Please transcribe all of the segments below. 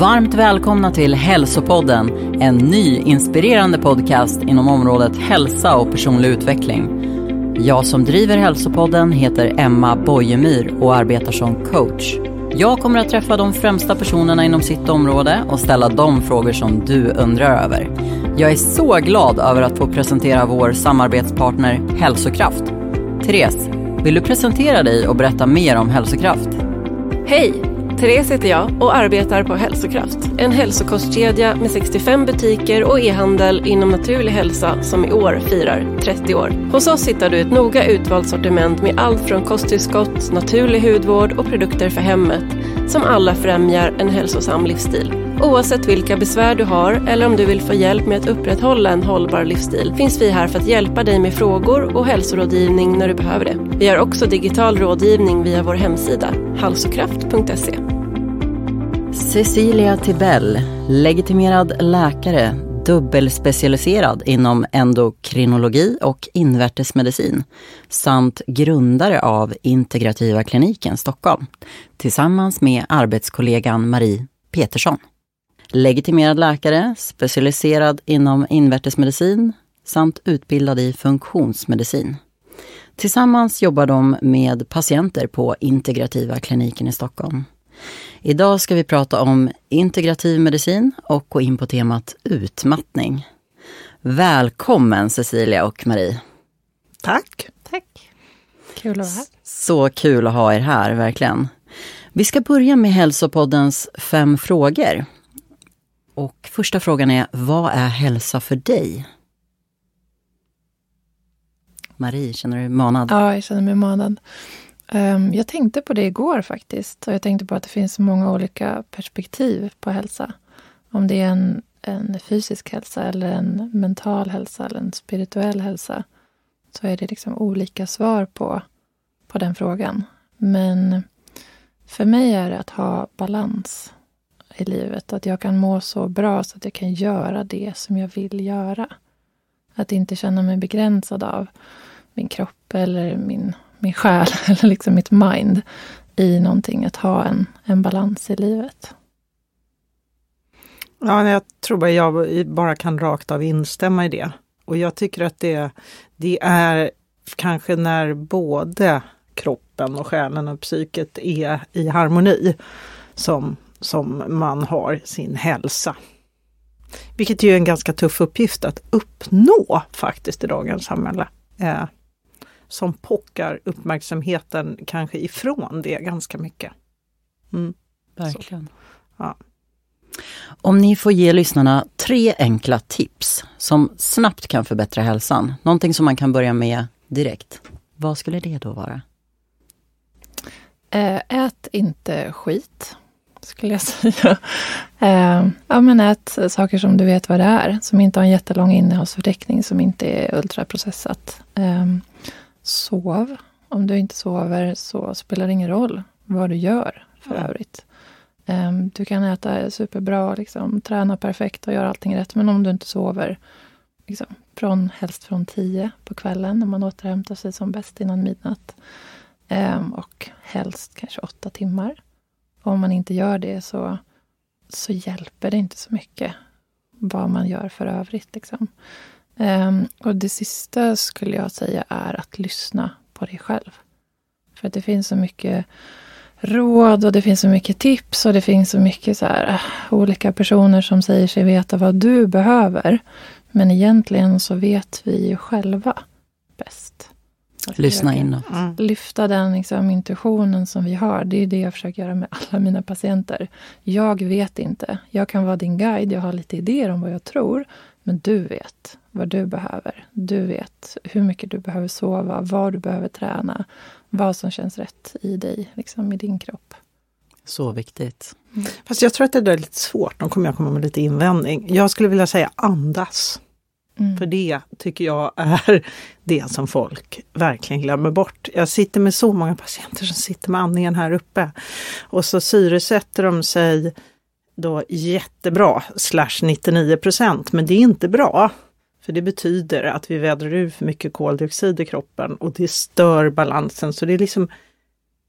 Varmt välkomna till Hälsopodden, en ny inspirerande podcast inom området hälsa och personlig utveckling. Jag som driver Hälsopodden heter Emma Bojemyr och arbetar som coach. Jag kommer att träffa de främsta personerna inom sitt område och ställa de frågor som du undrar över. Jag är så glad över att få presentera vår samarbetspartner Hälsokraft. Therese, vill du presentera dig och berätta mer om Hälsokraft? Hej! Therese heter jag och arbetar på Hälsokraft. En hälsokostkedja med 65 butiker och e-handel inom naturlig hälsa som i år firar 30 år. Hos oss hittar du ett noga utvalt sortiment med allt från kosttillskott, naturlig hudvård och produkter för hemmet som alla främjar en hälsosam livsstil. Oavsett vilka besvär du har eller om du vill få hjälp med att upprätthålla en hållbar livsstil finns vi här för att hjälpa dig med frågor och hälsorådgivning när du behöver det. Vi har också digital rådgivning via vår hemsida, halsokraft.se. Cecilia Tibell, legitimerad läkare, dubbelspecialiserad inom endokrinologi och invärtesmedicin samt grundare av Integrativa kliniken Stockholm tillsammans med arbetskollegan Marie Petersson. Legitimerad läkare, specialiserad inom invärtesmedicin samt utbildad i funktionsmedicin. Tillsammans jobbar de med patienter på Integrativa kliniken i Stockholm. Idag ska vi prata om integrativ medicin och gå in på temat utmattning. Välkommen Cecilia och Marie. Tack. Tack. Kul att vara här. Så kul att ha er här, verkligen. Vi ska börja med Hälsopoddens fem frågor. Och första frågan är, vad är hälsa för dig? Marie, känner du dig manad? Ja, jag känner mig manad. Um, jag tänkte på det igår faktiskt. Och jag tänkte på att det finns många olika perspektiv på hälsa. Om det är en, en fysisk hälsa eller en mental hälsa eller en spirituell hälsa. Så är det liksom olika svar på, på den frågan. Men för mig är det att ha balans i livet. Att jag kan må så bra så att jag kan göra det som jag vill göra. Att inte känna mig begränsad av min kropp eller min, min själ eller liksom mitt mind i någonting. Att ha en, en balans i livet. Ja, jag tror bara jag bara kan rakt av instämma i det. Och jag tycker att det, det är kanske när både kroppen och själen och psyket är i harmoni som, som man har sin hälsa. Vilket ju är en ganska tuff uppgift att uppnå faktiskt i dagens samhälle. Eh, Eh, som pockar uppmärksamheten kanske ifrån det ganska mycket. Mm. Verkligen. Ja. Om ni får ge lyssnarna tre enkla tips som snabbt kan förbättra hälsan, någonting som man kan börja med direkt. Vad skulle det då vara? Eh, ät inte skit, skulle jag säga. Eh, ja, men ät saker som du vet vad det är, som inte har en jättelång innehållsförteckning, som inte är ultraprocessat. Sov. Om du inte sover så spelar det ingen roll vad du gör för Mm. övrigt. Ehm, Du kan äta superbra, liksom, träna perfekt och göra allting rätt. Men om du inte sover, liksom, från, helst från tio på kvällen när man återhämtar sig som bäst innan midnatt. Ehm, och helst kanske åtta timmar. Om man inte gör det så, så hjälper det inte så mycket vad man gör för övrigt. Liksom. Ehm, och det sista skulle jag säga är att lyssna på dig själv. För att det finns så mycket råd och det finns så mycket tips och det finns så mycket så här, äh, olika personer som säger sig veta vad du behöver. Men egentligen så vet vi ju själva bäst. Lyssna inåt. Mm. Lyfta den liksom, intuitionen som vi har. Det är det jag försöker göra med alla mina patienter. Jag vet inte. Jag kan vara din guide. Jag har lite idéer om vad jag tror. Men du vet vad du behöver. Du vet hur mycket du behöver sova, vad du behöver träna, vad som känns rätt i dig, liksom i din kropp. Så viktigt. Fast jag tror att det där är lite svårt. Nu kommer jag komma med lite invändning. Jag skulle vilja säga andas. Mm. För det tycker jag är det som folk verkligen glömmer bort. Jag sitter med så många patienter som sitter med andningen här uppe. Och så syresätter de sig då jättebra, slash 99 procent, men det är inte bra. För det betyder att vi vädrar ur för mycket koldioxid i kroppen och det stör balansen. Så det är liksom,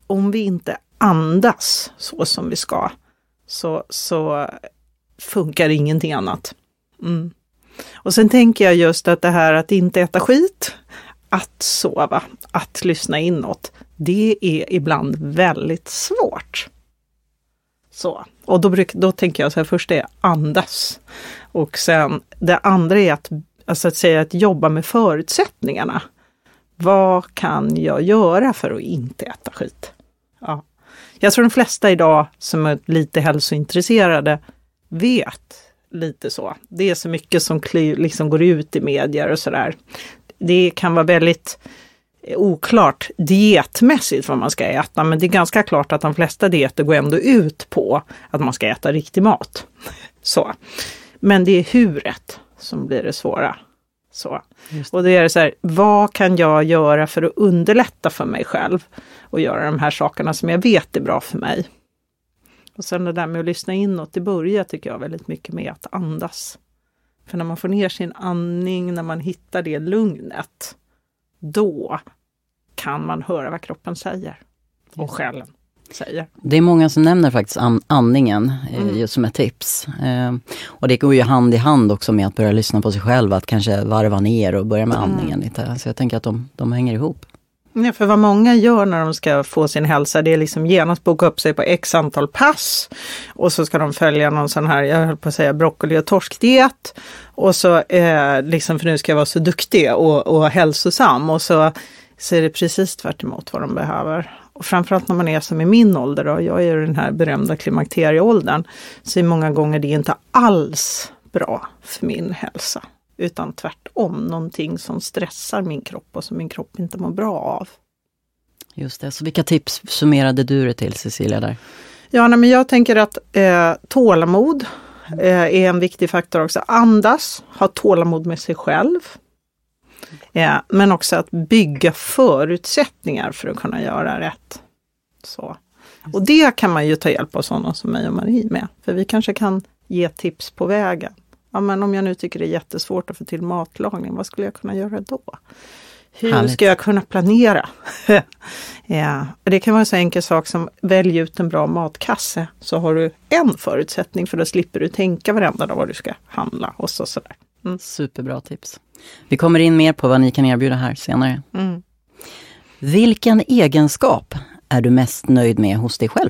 om vi inte andas så som vi ska, så, så funkar ingenting annat. Mm. Och sen tänker jag just att det här att inte äta skit, att sova, att lyssna inåt, det är ibland väldigt svårt. Så. Och då, bruk, då tänker jag så här, först är andas. Och sen det andra är att, alltså att säga att jobba med förutsättningarna. Vad kan jag göra för att inte äta skit? Ja. Jag tror de flesta idag som är lite hälsointresserade vet lite så. Det är så mycket som liksom går ut i medier och sådär. Det kan vara väldigt oklart dietmässigt vad man ska äta, men det är ganska klart att de flesta dieter går ändå ut på att man ska äta riktig mat. Så. Men det är huret som blir det svåra. Så. Och det är så här, vad kan jag göra för att underlätta för mig själv och göra de här sakerna som jag vet är bra för mig. Och sen det där med att lyssna inåt, det börjar tycker jag väldigt mycket med att andas. För när man får ner sin andning, när man hittar det lugnet, då kan man höra vad kroppen säger. Och själen säger. Det är många som nämner faktiskt an- andningen eh, Mm. just som ett tips. Eh, och det går ju hand i hand också med att börja lyssna på sig själv, att kanske varva ner och börja med Mm. andningen lite. Så jag tänker att de, de hänger ihop. Ja, för vad många gör när de ska få sin hälsa, det är liksom genast boka upp sig på x antal pass. Och så ska de följa någon sån här, jag höll på att säga broccoli och torskdiet. Och så, eh, liksom för nu ska jag vara så duktig och, och hälsosam. Och så, så är det precis tvärt emot vad de behöver. Och framförallt när man är som i min ålder, då, jag är ju den här berömda klimakterieåldern, så är många gånger det inte alls bra för min hälsa. Utan tvärtom, någonting som stressar min kropp och som min kropp inte mår bra av. Just det, så vilka tips summerade du det till Cecilia där? Ja, nej, men jag tänker att eh, tålamod eh, är en viktig faktor också. Andas, ha tålamod med sig själv. Eh, men också att bygga förutsättningar för att kunna göra rätt. Så. Och det kan man ju ta hjälp av sådana som mig och Marie med. För vi kanske kan ge tips på vägen. Ja, men om jag nu tycker det är jättesvårt att få till matlagning, vad skulle jag kunna göra då? Hur Härligt. ska jag kunna planera? ja, det kan vara en så enkel sak som välj ut en bra matkasse så har du en förutsättning för då slipper du tänka varenda dag vad du ska handla och så sådär. Superbra tips. Vi kommer in mer på vad ni kan erbjuda här senare. Mm. Vilken egenskap är du mest nöjd med hos dig själv?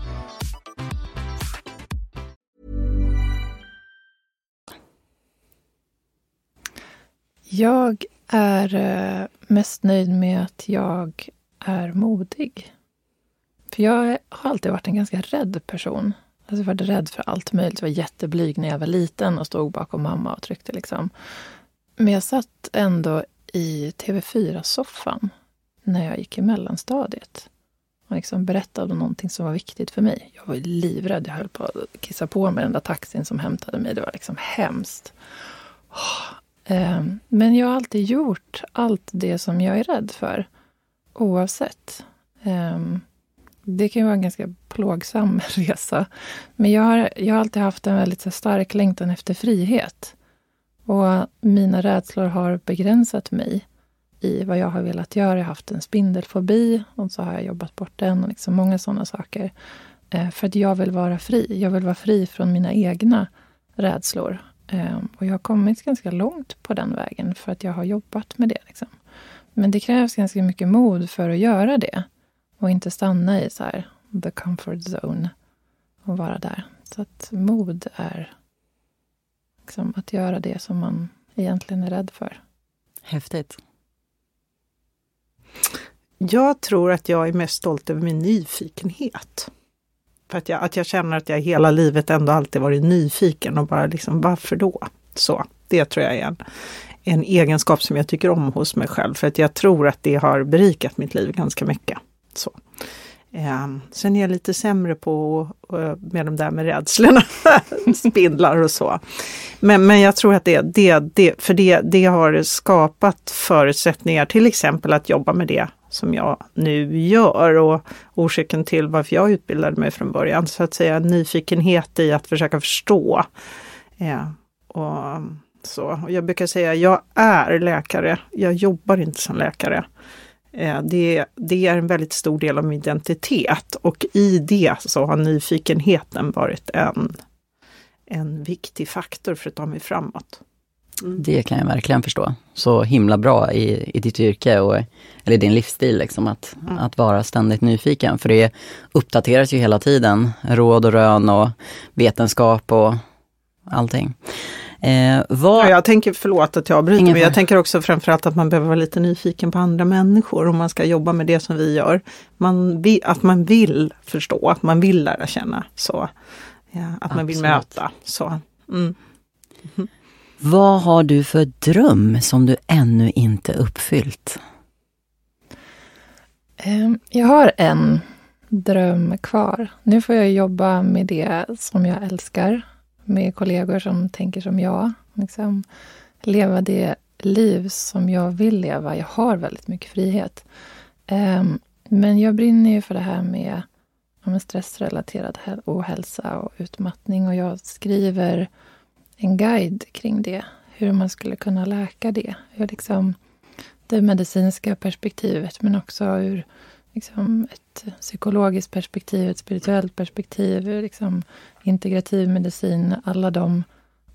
Jag är eh, mest nöjd med att jag är modig. För jag har alltid varit en ganska rädd person. Alltså jag var rädd för allt möjligt. Jag var jätteblyg när jag var liten och stod bakom mamma och tryckte. Liksom. Men jag satt ändå i TV4-soffan när jag gick i mellanstadiet och liksom berättade om någonting som var viktigt för mig. Jag var livrädd. Jag höll på att kissa på mig den där taxin som hämtade mig. Det var liksom hemskt. Ehm, men jag har alltid gjort allt det som jag är rädd för, oavsett. Ehm, det kan ju vara en ganska plågsam resa. Men jag har, jag har alltid haft en väldigt stark längtan efter frihet. Och mina rädslor har begränsat mig i vad jag har velat göra. Jag har haft en spindelfobi och så har jag jobbat bort den och liksom många sådana saker. Ehm, för att jag vill vara fri. Jag vill vara fri från mina egna rädslor. Eh, och jag har kommit ganska långt på den vägen för att jag har jobbat med det. Liksom. Men det krävs ganska mycket mod för att göra det. Och inte stanna i så här, the comfort zone och vara där. Så att mod är liksom att göra det som man egentligen är rädd för. Häftigt. Jag tror att jag är mest stolt över min nyfikenhet. För att jag, att jag känner att jag hela livet ändå alltid varit nyfiken och bara liksom varför då? Så det tror jag är en, en egenskap som jag tycker om hos mig själv. För att jag tror att det har berikat mitt liv ganska mycket. Så. Um, sen är jag lite sämre på uh, med de där med rädslorna, spindlar och så. Men, men jag tror att det, det, det, för det, det har skapat förutsättningar till exempel att jobba med det som jag nu gör och orsaken till varför jag utbildade mig från början. Så att säga nyfikenhet i att försöka förstå. Eh, och, så. Och jag brukar säga, jag är läkare, jag jobbar inte som läkare. Eh, det, det, är en väldigt stor del av min identitet och i det så har nyfikenheten varit en, en viktig faktor för att ta mig framåt. Mm. Det kan jag verkligen förstå. Så himla bra i, i ditt yrke och eller din livsstil, liksom, att, mm. att vara ständigt nyfiken. För det uppdateras ju hela tiden, råd och rön och vetenskap och allting. Eh, vad... ja, jag tänker, förlåt att jag avbryter, men jag tänker också framförallt att man behöver vara lite nyfiken på andra människor om man ska jobba med det som vi gör. Man, att man vill förstå, att man vill lära känna. Så, ja, att Absolut. man vill möta. Så, mm. Mm. Vad har du för dröm som du ännu inte uppfyllt? Ehm, jag har en dröm kvar. Nu får jag jobba med det som jag älskar med kollegor som tänker som jag. Liksom leva det liv som jag vill leva. Jag har väldigt mycket frihet. Ehm, men jag brinner ju för det här med stressrelaterad ohälsa och utmattning och jag skriver en guide kring det. Hur man skulle kunna läka det. Hur liksom det medicinska perspektivet men också ur liksom ett psykologiskt perspektiv, ett spirituellt perspektiv, liksom integrativ medicin, alla de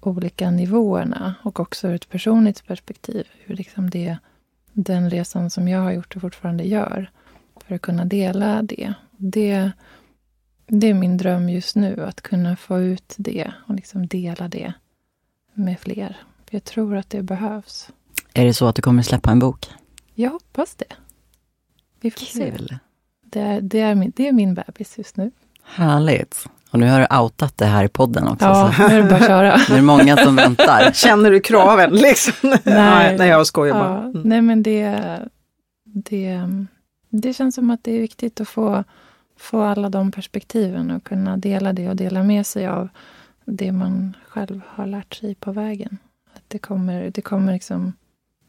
olika nivåerna och också ur ett personligt perspektiv, hur liksom det, den resan som jag har gjort och fortfarande gör, för att kunna dela det. Det, det är min dröm just nu, att kunna få ut det och liksom dela det med fler. jag tror att det behövs. Är det så att du kommer släppa en bok? Jag hoppas det. Vi får Kul. se. Det är, det, är min, det är min bebis just nu. Härligt. Och nu har du outat det här i podden också. Ja, så. nu är det bara att köra. det är många som väntar. Känner du kraven liksom? Nej, nej jag skojar bara. Mm. Nej, men det, det, det känns som att det är viktigt att få, få alla de perspektiven och kunna dela det och dela med sig av det man själv har lärt sig på vägen. Att det kommer, det kommer liksom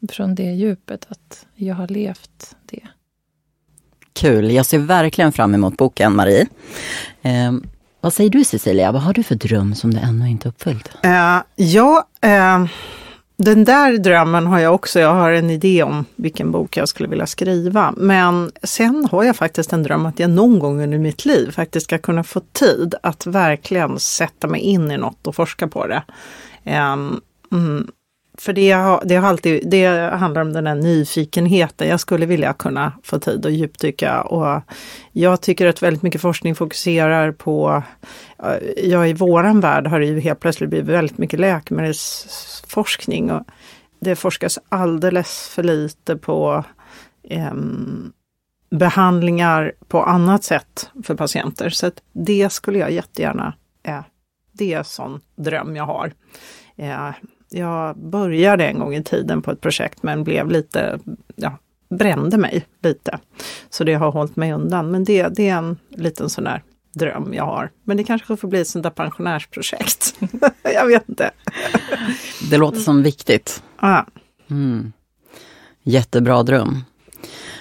från det djupet, att jag har levt det. Kul. Jag ser verkligen fram emot boken, Marie. Eh, vad säger du Cecilia, vad har du för dröm som du ännu inte uppfyllt? Uh, ja, uh, den där drömmen har jag också. Jag har en idé om vilken bok jag skulle vilja skriva. Men sen har jag faktiskt en dröm att jag någon gång under mitt liv faktiskt ska kunna få tid att verkligen sätta mig in i något och forska på det. Um, mm, för det, har, det, har alltid, det handlar om den här nyfikenheten. Jag skulle vilja kunna få tid att djupdyka och jag tycker att väldigt mycket forskning fokuserar på, eh, ja i våran värld har det ju helt plötsligt blivit väldigt mycket läkemedelsforskning och det forskas alldeles för lite på eh, behandlingar på annat sätt för patienter. Så det skulle jag jättegärna, eh, det är en sån dröm jag har. Eh, jag började en gång i tiden på ett projekt men blev lite, ja, brände mig lite. Så det har hållit mig undan. Men det, det är en liten sån där dröm jag har. Men det kanske får bli ett sånt där pensionärsprojekt. jag vet inte. det låter som viktigt. Ja. Mm. Jättebra dröm.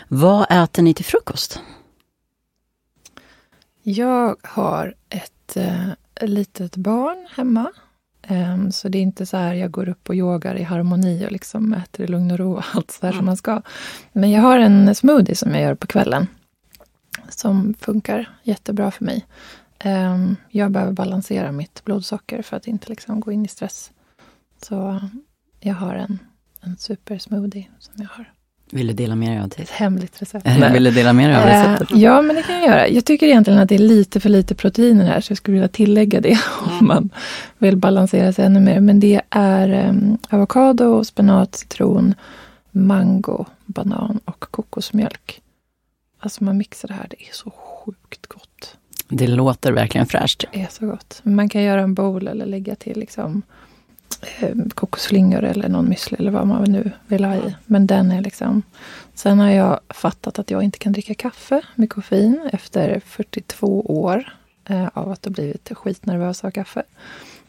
Vad äter ni till frukost? Jag har ett äh, litet barn hemma Um, så det är inte så här jag går upp och yogar i harmoni och liksom äter i lugn och ro och allt så där mm. som man ska. Men jag har en smoothie som jag gör på kvällen. Som funkar jättebra för mig. Um, jag behöver balansera mitt blodsocker för att inte liksom gå in i stress. Så jag har en, en supersmoothie som jag har vill du dela med dig av det? Ett hemligt recept. Vill du dela med dig av receptet? Uh, ja, men det kan jag göra. Jag tycker egentligen att det är lite för lite proteiner här, så jag skulle vilja tillägga det mm. om man vill balansera sig ännu mer. Men det är um, avokado, spenat, citron, mango, banan och kokosmjölk. Alltså man mixar det här, det är så sjukt gott. Det låter verkligen fräscht. Det är så gott. Man kan göra en bowl eller lägga till liksom eh, kokosflingor eller någon müsli eller vad man nu vill ha i. Men den är liksom... Sen har jag fattat att jag inte kan dricka kaffe med koffein efter 42 år eh, av att ha blivit skitnervös av kaffe.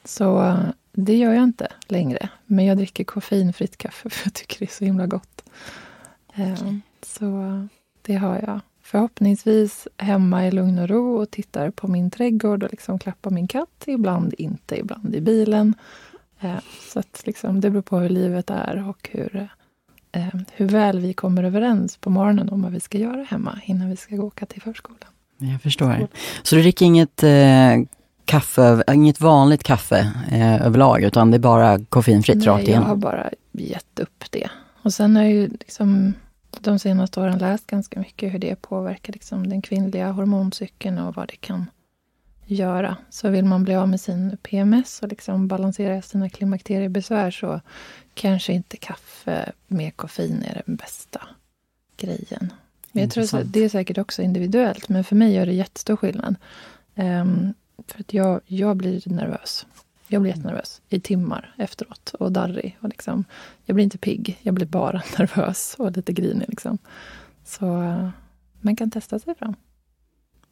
Så eh, det gör jag inte längre. Men jag dricker koffeinfritt kaffe för jag tycker det är så himla gott. Eh, så det har jag förhoppningsvis hemma i lugn och ro och tittar på min trädgård och liksom klappar min katt. Ibland inte, ibland i bilen. Eh, så att liksom, det beror på hur livet är och hur, eh, hur väl vi kommer överens på morgonen om vad vi ska göra hemma innan vi ska åka till förskolan. Jag förstår. Så du dricker inget eh, kaffe, inget vanligt kaffe överlag, utan det är bara koffeinfritt rakt igenom? jag har bara gett upp det. Och sen har jag ju liksom de senaste åren läst ganska mycket hur det påverkar liksom den kvinnliga hormoncykeln och vad det kan göra. Så vill man bli av med sin PMS och liksom balansera sina klimakteriebesvär så kanske inte kaffe med koffein är den bästa grejen. Men jag tror att det är säkert också individuellt, men för mig gör det jättestor skillnad. Um, för att jag, jag blir nervös. Jag blir jättenervös i timmar efteråt och darrig. Och liksom, jag blir inte pigg, jag blir bara nervös och lite grinig. Liksom. Så uh, man kan testa sig fram.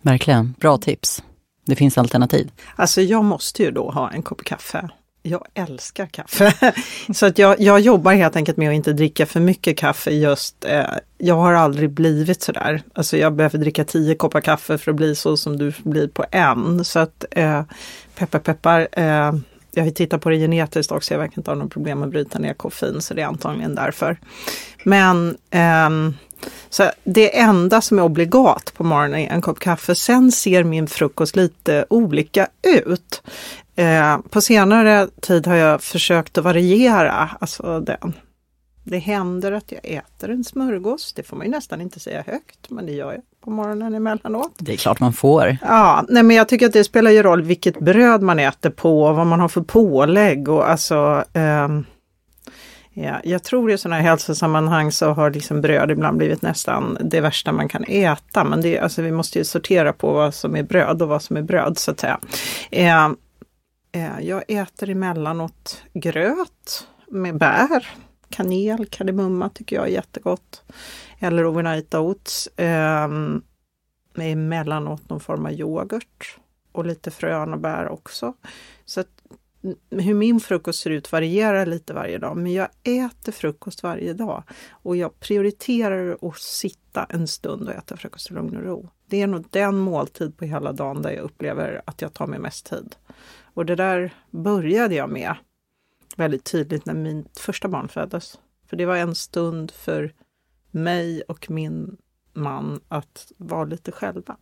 Verkligen, bra tips. Det finns alternativ. Alltså jag måste ju då ha en kopp kaffe. Jag älskar kaffe. Så att jag, jag jobbar helt enkelt med att inte dricka för mycket kaffe just. Eh, jag har aldrig blivit sådär. Alltså jag behöver dricka tio koppar kaffe för att bli så som du blir på en. Så att eh, peppar peppar. Eh, jag har tittat på det genetiskt också, jag verkar inte ha något problem med att bryta ner koffein så det är antagligen därför. Men eh, så det enda som är obligat på morgonen är en kopp kaffe. Sen ser min frukost lite olika ut. Eh, på senare tid har jag försökt att variera alltså den. Det händer att jag äter en smörgås. Det får man ju nästan inte säga högt, men det gör jag på morgonen emellanåt. Det är klart man får. Ja, nej men jag tycker att det spelar ju roll vilket bröd man äter på, vad man har för pålägg och alltså eh, Ja, jag tror i sådana här hälsosammanhang så har liksom bröd ibland blivit nästan det värsta man kan äta. Men det, alltså, vi måste ju sortera på vad som är bröd och vad som är bröd så att säga. Eh, eh, jag äter emellanåt gröt med bär. Kanel, kardemumma tycker jag är jättegott. Eller overnight oats. Eh, med emellanåt någon form av yoghurt. Och lite frön och bär också. Så att hur min frukost ser ut varierar lite varje dag, men jag äter frukost varje dag. Och jag prioriterar att sitta en stund och äta frukost i lugn och ro. Det är nog den måltid på hela dagen där jag upplever att jag tar mig mest tid. Och det där började jag med väldigt tydligt när mitt första barn föddes. För det var en stund för mig och min man att vara lite själva.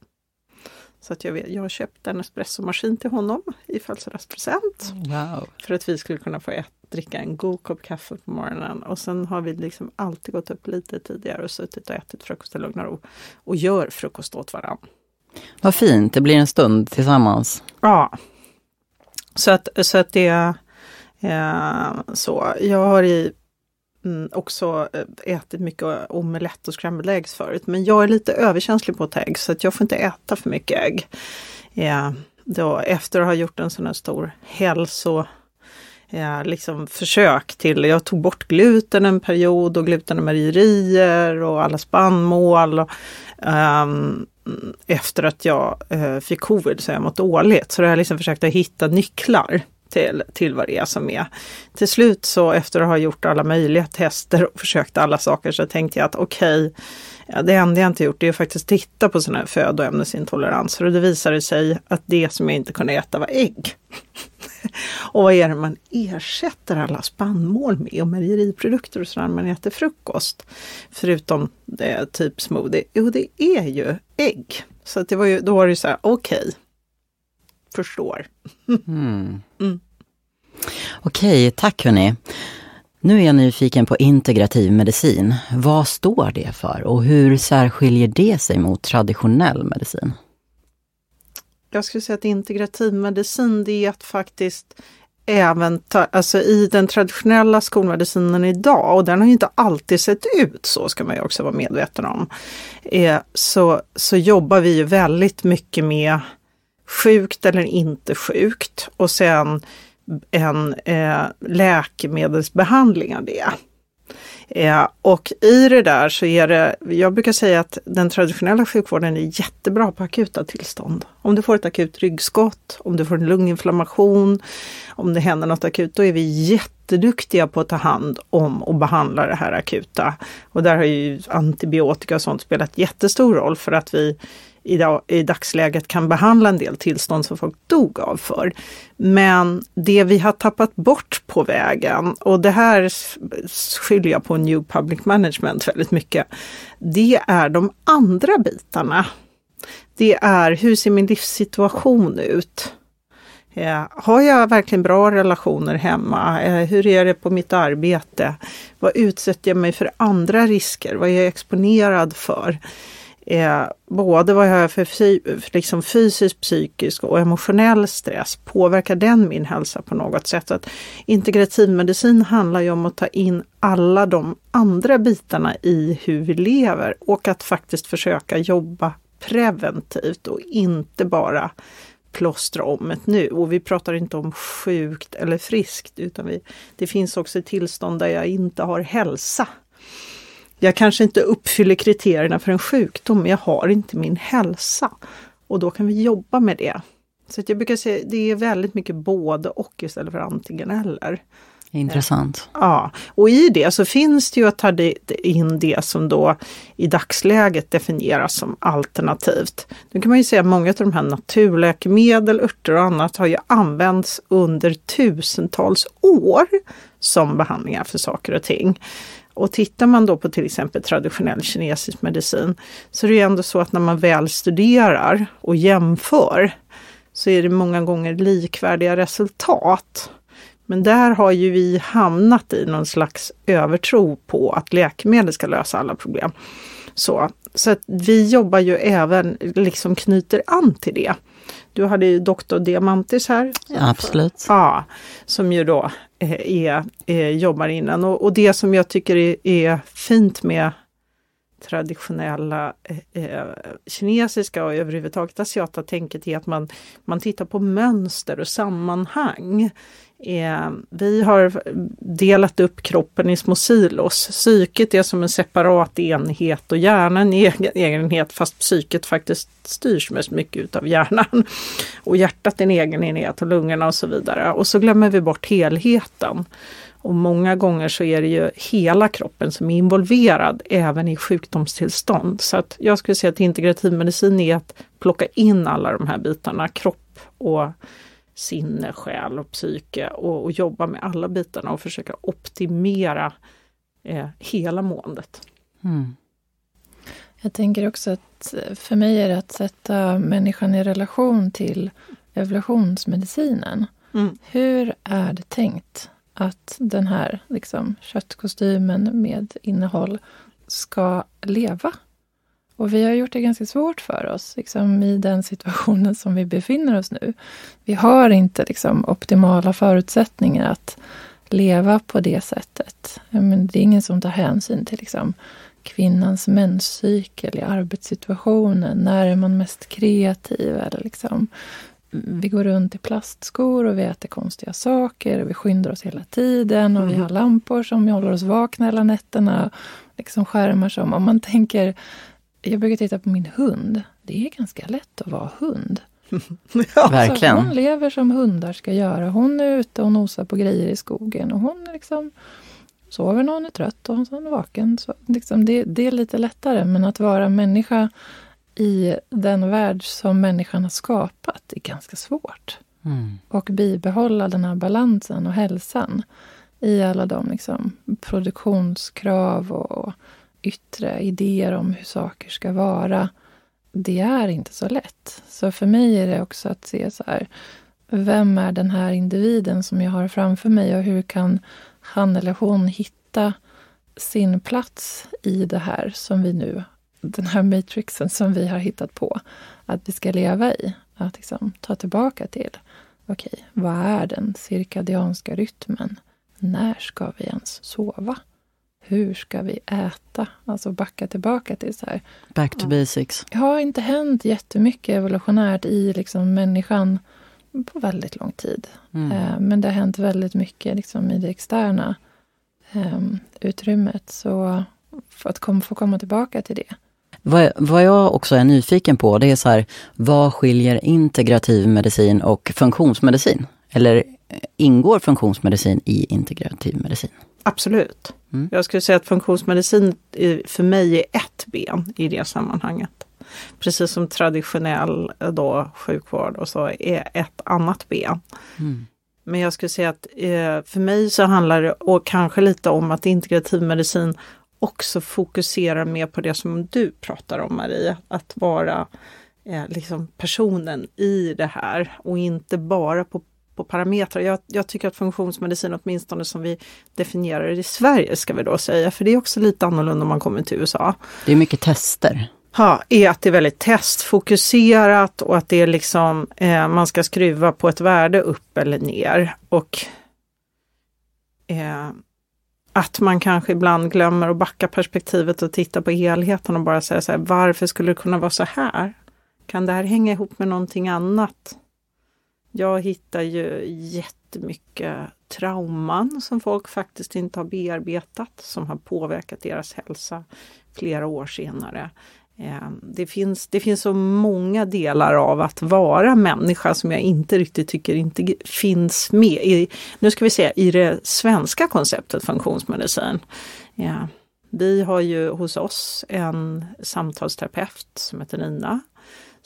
Så att jag, vet, jag köpte en espressomaskin till honom i födelsedagspresent. Wow. För att vi skulle kunna få ät, dricka en god kopp kaffe på morgonen. Och sen har vi liksom alltid gått upp lite tidigare och suttit och ätit frukost i lugn och ro. Och gör frukost åt varandra. Vad fint, det blir en stund tillsammans. Ja. Så att, så att det eh, så. Jag har i mm, också eh, ätit mycket omelett och scrambled eggs förut. Men jag är lite överkänslig på ägg så att jag får inte äta för mycket ägg. Eh, då, efter att ha gjort en sån här stor hälso eh, liksom försök till, jag tog bort gluten en period och gluten och mejerier och alla spannmål. Och, um, efter att jag uh, fick covid så jag mått dåligt. Så jag har liksom försökt att hitta nycklar till, till vad det är som är. Till slut så efter att ha gjort alla möjliga tester och försökt alla saker så tänkte jag att okej, okay, ja, det enda jag inte gjort är att faktiskt titta på sådana här födoämnesintoleranser och det visade sig att det som jag inte kunde äta var ägg. och vad är det man ersätter alla spannmål med och mejeriprodukter och sådär när man äter frukost? Förutom det, typ smoothie. Jo, det är ju ägg. Så det var ju, då var det så här, okej, okay, förstår. Mm. Mm. Okej, tack hörni. Nu är jag nyfiken på integrativ medicin. Vad står det för och hur särskiljer det sig mot traditionell medicin? Jag skulle säga att integrativ medicin det är att faktiskt även ta, alltså i den traditionella skolmedicinen idag, och den har inte alltid sett ut så ska man ju också vara medveten om, eh, så, så jobbar vi ju väldigt mycket med sjukt eller inte sjukt och sen en eh, läkemedelsbehandling av det. Eh, och i det där så är det, jag brukar säga att den traditionella sjukvården är jättebra på akuta tillstånd. Om du får ett akut ryggskott, om du får en lunginflammation, om det händer något akut, då är vi jätteduktiga på att ta hand om och behandla det här akuta. Och där har ju antibiotika och sånt spelat jättestor roll för att vi idag, i dagsläget kan behandla en del tillstånd som folk dog av för. Men det vi har tappat bort på vägen, och det här skyller jag på New Public Management väldigt mycket, det är de andra bitarna. Det är hur ser min livssituation ut? Ja, har jag verkligen bra relationer hemma? Eh, hur är det på mitt arbete? Vad utsätter jag mig för andra risker? Vad är jag exponerad för? Eh, både vad jag har för liksom fysisk, psykisk och emotionell stress, påverkar den min hälsa på något sätt? Så att integrativmedicin handlar ju om att ta in alla de andra bitarna i hur vi lever och att faktiskt försöka jobba preventivt och inte bara plåstra om ett nu. Och vi pratar inte om sjukt eller friskt utan vi, det finns också tillstånd där jag inte har hälsa jag kanske inte uppfyller kriterierna för en sjukdom, men jag har inte min hälsa. Och då kan vi jobba med det. Så jag brukar säga det är väldigt mycket både och istället för antingen eller. Intressant. Ja, och i det så finns det ju att ta in det som då i dagsläget definieras som alternativt. Nu kan man ju säga att många av de här naturläkemedel, örter och annat har ju använts under tusentals år som behandlingar för saker och ting. Och tittar man då på till exempel traditionell kinesisk medicin så är det ju ändå så att när man väl studerar och jämför så är det många gånger likvärdiga resultat. Men där har ju vi hamnat i någon slags övertro på att läkemedel ska lösa alla problem. Så, så att vi jobbar ju även, liksom knyter an till det. Du hade ju doktor Diamantis här. Absolut. Ja, som ju då eh, är, är, jobbar innan. Och, och, det som jag tycker är, är fint med traditionella eh, eh kinesiska och överhuvudtaget asiata tänket är att man, man tittar på mönster och sammanhang. Eh, vi har delat upp kroppen i små silos. Psyket är som en separat enhet och hjärnan en egen enhet fast psyket faktiskt styrs mest mycket utav hjärnan. Och hjärtat är en egen enhet och lungorna och så vidare. Och så glömmer vi bort helheten. Och många gånger så är det ju hela kroppen som är involverad även i sjukdomstillstånd. Så att jag skulle säga att integrativ medicin är att plocka in alla de här bitarna, kropp och sinne, själ och psyke och, och jobba med alla bitarna och försöka optimera eh, hela måendet. Mm. Jag tänker också att för mig är det att sätta människan i relation till evolutionsmedicinen. Mm. Hur är det tänkt att den här liksom, köttkostymen med innehåll ska leva? Och vi har gjort det ganska svårt för oss liksom, i den situationen som vi befinner oss nu. Vi har inte liksom, optimala förutsättningar att leva på det sättet. Men det är ingen som tar hänsyn till liksom, kvinnans menscykel i arbetssituationen. När är man mest kreativ? Eller liksom, vi går runt i plastskor och vi äter konstiga saker. Och vi skyndar oss hela tiden och mm. vi har lampor som håller oss vakna hela nätterna. Liksom skärmar som... Om man tänker... Jag brukar titta på min hund. Det är ganska lätt att vara hund. ja. Verkligen. hon lever som hundar ska göra. Hon är ute och nosar på grejer i skogen. Och hon liksom sover när hon är trött och sen är vaken. Så liksom det, det är lite lättare. Men att vara människa i den värld som människan har skapat är ganska svårt. Mm. Och bibehålla den här balansen och hälsan i alla de liksom, produktionskrav och yttre idéer om hur saker ska vara. Det är inte så lätt. Så för mig är det också att se så här, vem är den här individen som jag har framför mig och hur kan han eller hon hitta sin plats i det här som vi nu, den här matrixen som vi har hittat på, att vi ska leva i. Att liksom ta tillbaka till, okej, okay, vad är den cirkadianska rytmen? När ska vi ens sova? Hur ska vi äta? Alltså backa tillbaka till så här. Back to basics. Det har inte hänt jättemycket evolutionärt i liksom människan på väldigt lång tid. Mm. Eh, men det har hänt väldigt mycket liksom i det externa eh, utrymmet. Så för att kom, få komma tillbaka till det. Vad, vad jag också är nyfiken på, det är så här, vad skiljer integrativ medicin och funktionsmedicin? Eller eh, ingår funktionsmedicin i integrativ medicin? Absolut. Mm. Jag skulle säga att funktionsmedicin för mig är ett ben i det sammanhanget. Precis som traditionell då, sjukvård och så är ett annat ben. Mm. Men jag skulle säga att eh, för mig så handlar det och kanske lite om att integrativ medicin också fokuserar mer på det som du pratar om Maria, att vara eh, liksom personen i det här och inte bara på, på parametrar. Jag, jag, tycker att funktionsmedicin, åtminstone som vi definierar det i Sverige, ska vi då säga, för det är också lite annorlunda om man kommer till USA. Det är mycket tester ha, är att det är väldigt testfokuserat och att det är liksom eh, man ska skruva på ett värde upp eller ner. Och eh, att man kanske ibland glömmer att backa perspektivet och titta på helheten och bara säga så här, varför skulle det kunna vara så här? Kan det här hänga ihop med någonting annat? Jag hittar ju jättemycket trauman som folk faktiskt inte har bearbetat, som har påverkat deras hälsa flera år senare. Eh, det finns, det finns så många delar av att vara människa som jag inte riktigt tycker inte finns med i, nu ska vi säga, i det svenska konceptet funktionsmedicin. Ja. Vi har ju hos oss en samtalsterapeut som heter Nina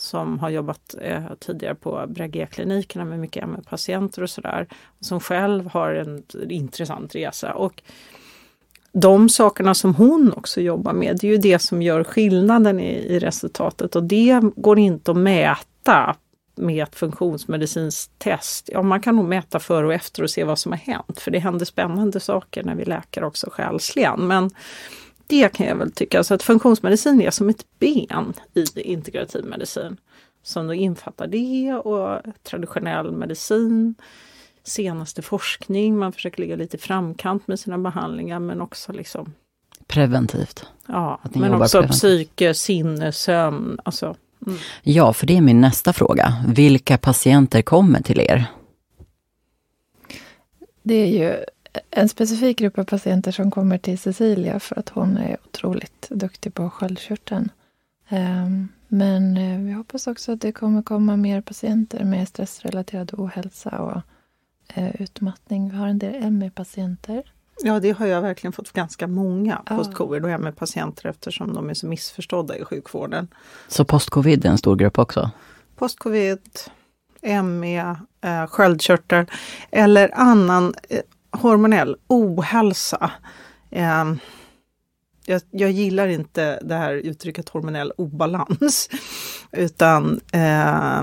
som har jobbat eh, tidigare på Bragé-klinikerna med mycket ME-patienter och sådär. Som själv har en intressant resa. Och de sakerna som hon också jobbar med, det är ju det som gör skillnaden i, i resultatet och det går inte att mäta med ett funktionsmedicinskt test. Ja, man kan nog mäta före och efter och se vad som har hänt, för det händer spännande saker när vi läker också själsligen. Men det kan jag väl tycka, så att funktionsmedicin är som ett ben i integrativ medicin som då infattar det och traditionell medicin senaste forskning. Man försöker ligga lite i framkant med sina behandlingar men också liksom Preventivt. Ja, men också preventivt. psyke, sinne, sömn. Alltså, mm. Ja, för det är min nästa fråga. Vilka patienter kommer till er? Det är ju en specifik grupp av patienter som kommer till Cecilia för att hon är otroligt duktig på sköldkörteln. Ehm, men eh, vi hoppas också att det kommer komma mer patienter med stressrelaterad ohälsa och eh, utmattning. Vi har en del ME-patienter. Ja, det har jag verkligen fått ganska många post-covid och ME-patienter eftersom de är så missförstådda i sjukvården. Så post-covid är en stor grupp också? Post-covid, ME, eh, sköldkörtel eller annan hormonell ohälsa. Eh, jag, jag, gillar inte det här uttrycket hormonell obalans. Utan eh,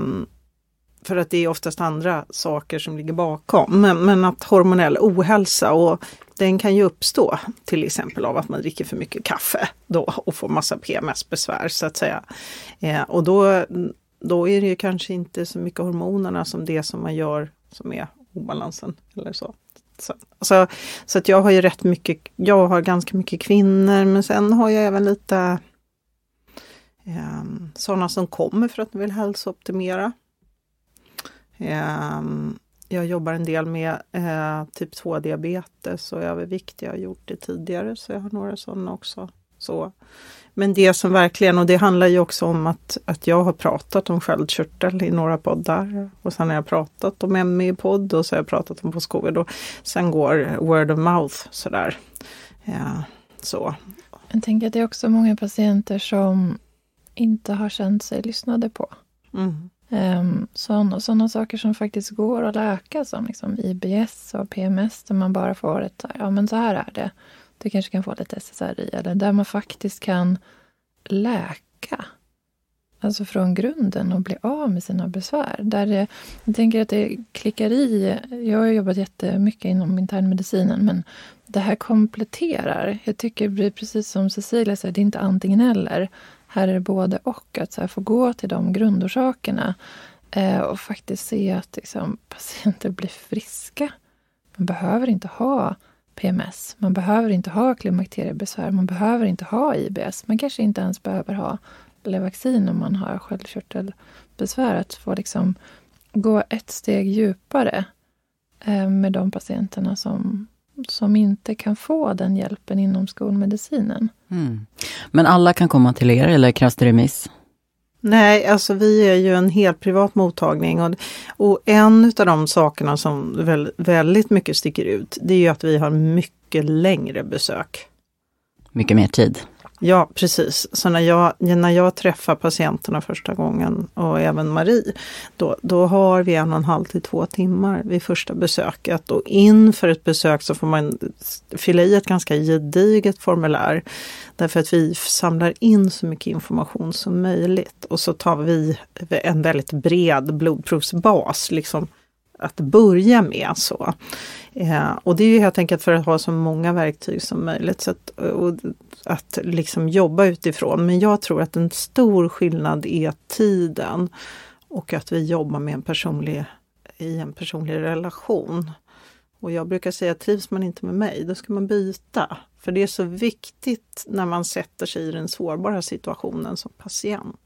för att det är oftast andra saker som ligger bakom. Men, men, att hormonell ohälsa och den kan ju uppstå till exempel av att man dricker för mycket kaffe då och får massa PMS-besvär så att säga. Eh, och då, då är det ju kanske inte så mycket hormonerna som det som man gör som är obalansen eller så. Så, så, så att jag har ju rätt mycket, jag har ganska mycket kvinnor men sen har jag även lite um, sådana som kommer för att de vill hälsooptimera. Um, jag jobbar en del med eh, typ 2-diabetes och övervikt. Jag har gjort det tidigare så jag har några sådana också. Så. Men det som verkligen, och det handlar ju också om att, att jag har pratat om sköldkörtel i några poddar. Och sen har jag pratat om ME i podd och så har jag pratat om. Och sen går word of mouth sådär. Ja, så. Jag tänker att det är också många patienter som inte har känt sig lyssnade på. Mm. Um, sådana, sådana saker som faktiskt går att läka som liksom IBS och PMS där man bara får ett, ja men så här är det. Du kanske kan få lite SSRI eller där man faktiskt kan läka. Alltså från grunden och bli av med sina besvär. Där det, jag tänker att det klickar i. Jag har jobbat jättemycket inom internmedicinen men det här kompletterar. Jag tycker det blir precis som Cecilia säger, det är inte antingen eller. Här är det både och. Att så här, få gå till de grundorsakerna eh, och faktiskt se att liksom, patienter blir friska. Man behöver inte ha PMS. Man behöver inte ha klimakteriebesvär. Man behöver inte ha IBS. Man kanske inte ens behöver ha Levaxin om man har sköldkörtelbesvär. Att få liksom gå ett steg djupare eh, med de patienterna som, som inte kan få den hjälpen inom skolmedicinen. Mm. Men alla kan komma till er eller krävs det remiss? Nej, alltså vi är ju en helt privat mottagning och, och en av de sakerna som väl, väldigt mycket sticker ut, det är ju att vi har mycket längre besök. Mycket mer tid? Ja, precis. Så när jag, när jag träffar patienterna första gången och även Marie, då, då har vi en och en halv till två timmar vid första besöket. Och inför ett besök så får man fylla i ett ganska gediget formulär. Därför att vi samlar in så mycket information som möjligt. Och så tar vi en väldigt bred blodprovsbas, liksom att börja med. så. Eh, och det är ju helt enkelt för att ha så många verktyg som möjligt. Så att, och, att liksom jobba utifrån. Men jag tror att en stor skillnad är tiden och att vi jobbar med en personlig, i en personlig relation. Och jag brukar säga att trivs man inte med mig, då ska man byta. För det är så viktigt när man sätter sig i den sårbara situationen som patient.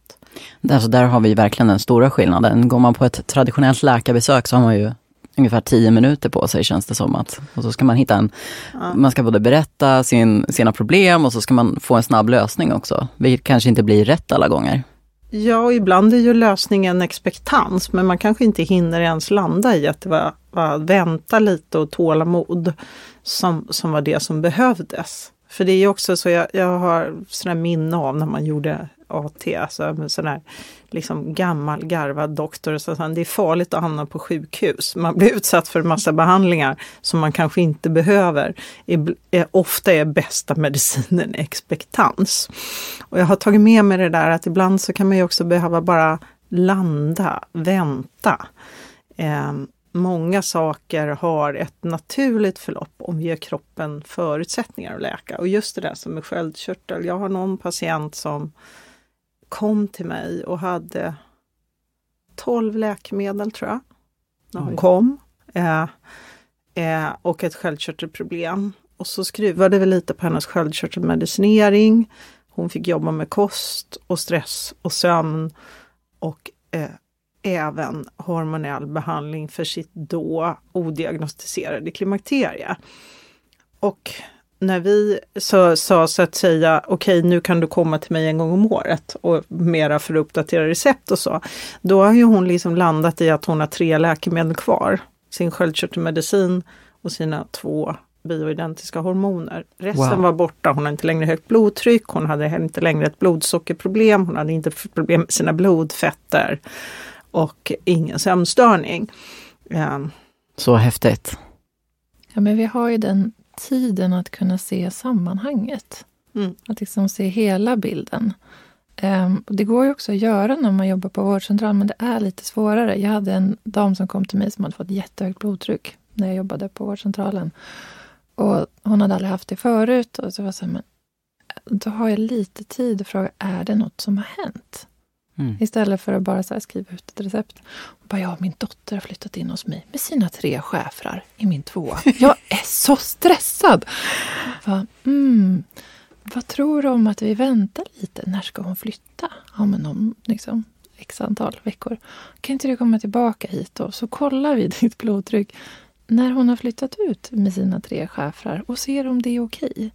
Alltså där har vi verkligen den stora skillnaden. Går man på ett traditionellt läkarbesök så har man ju ungefär tio minuter på sig känns det som. att Och så ska man hitta en, ja. man ska både berätta sin, sina problem och så ska man få en snabb lösning också. Vilket kanske inte blir rätt alla gånger. Ja, och ibland är ju lösningen expektans, men man kanske inte hinner ens landa i att det var, var vänta lite och tålamod som, som var det som behövdes. För det är också så, jag, jag har sådana minne av när man gjorde AT, alltså en sån här liksom gammal garvad doktor. Så att det är farligt att hamna på sjukhus. Man blir utsatt för en massa behandlingar som man kanske inte behöver. Eh, ofta är bästa medicinen expektans. Och jag har tagit med mig det där att ibland så kan man ju också behöva bara landa, vänta. Eh, många saker har ett naturligt förlopp om vi ger kroppen förutsättningar att läka. Och just det där som med sköldkörtel. Jag har någon patient som kom till mig och hade 12 läkemedel tror jag, när hon Oj. kom. Eh, eh, och ett sköldkörtelproblem. Och så skruvade vi lite på hennes sköldkörtelmedicinering. Hon fick jobba med kost och stress och sömn och eh, även hormonell behandling för sitt då odiagnostiserade klimakterie. Och när vi sa så, så att säga, okej okay, nu kan du komma till mig en gång om året och mera för att uppdatera recept och så. Då har ju hon liksom landat i att hon har tre läkemedel kvar. Sin sköldkörtelmedicin och sina två bioidentiska hormoner. Resten wow. var borta. Hon har inte längre högt blodtryck, hon hade inte längre ett blodsockerproblem, hon hade inte problem med sina blodfetter. och ingen sömnstörning. Um. Så häftigt. Ja, men vi har ju den tiden att kunna se sammanhanget. Mm. Att liksom se hela bilden. Um, det går ju också att göra när man jobbar på vårdcentral, men det är lite svårare. Jag hade en dam som kom till mig som hade fått jättehögt blodtryck när jag jobbade på vårdcentralen. Och hon hade aldrig haft det förut. Och så var så här, men då har jag lite tid att fråga, är det något som har hänt? Mm. Istället för att bara så skriva ut ett recept. Och bara, ja, min dotter har flyttat in hos mig med sina tre schäfrar i min tvåa. Jag är så stressad! Bara, mm, vad tror du om att vi väntar lite? När ska hon flytta? Ja, men om liksom, x antal veckor. Kan inte du komma tillbaka hit då? Så kollar vi ditt blodtryck när hon har flyttat ut med sina tre schäfrar och ser om det är okej.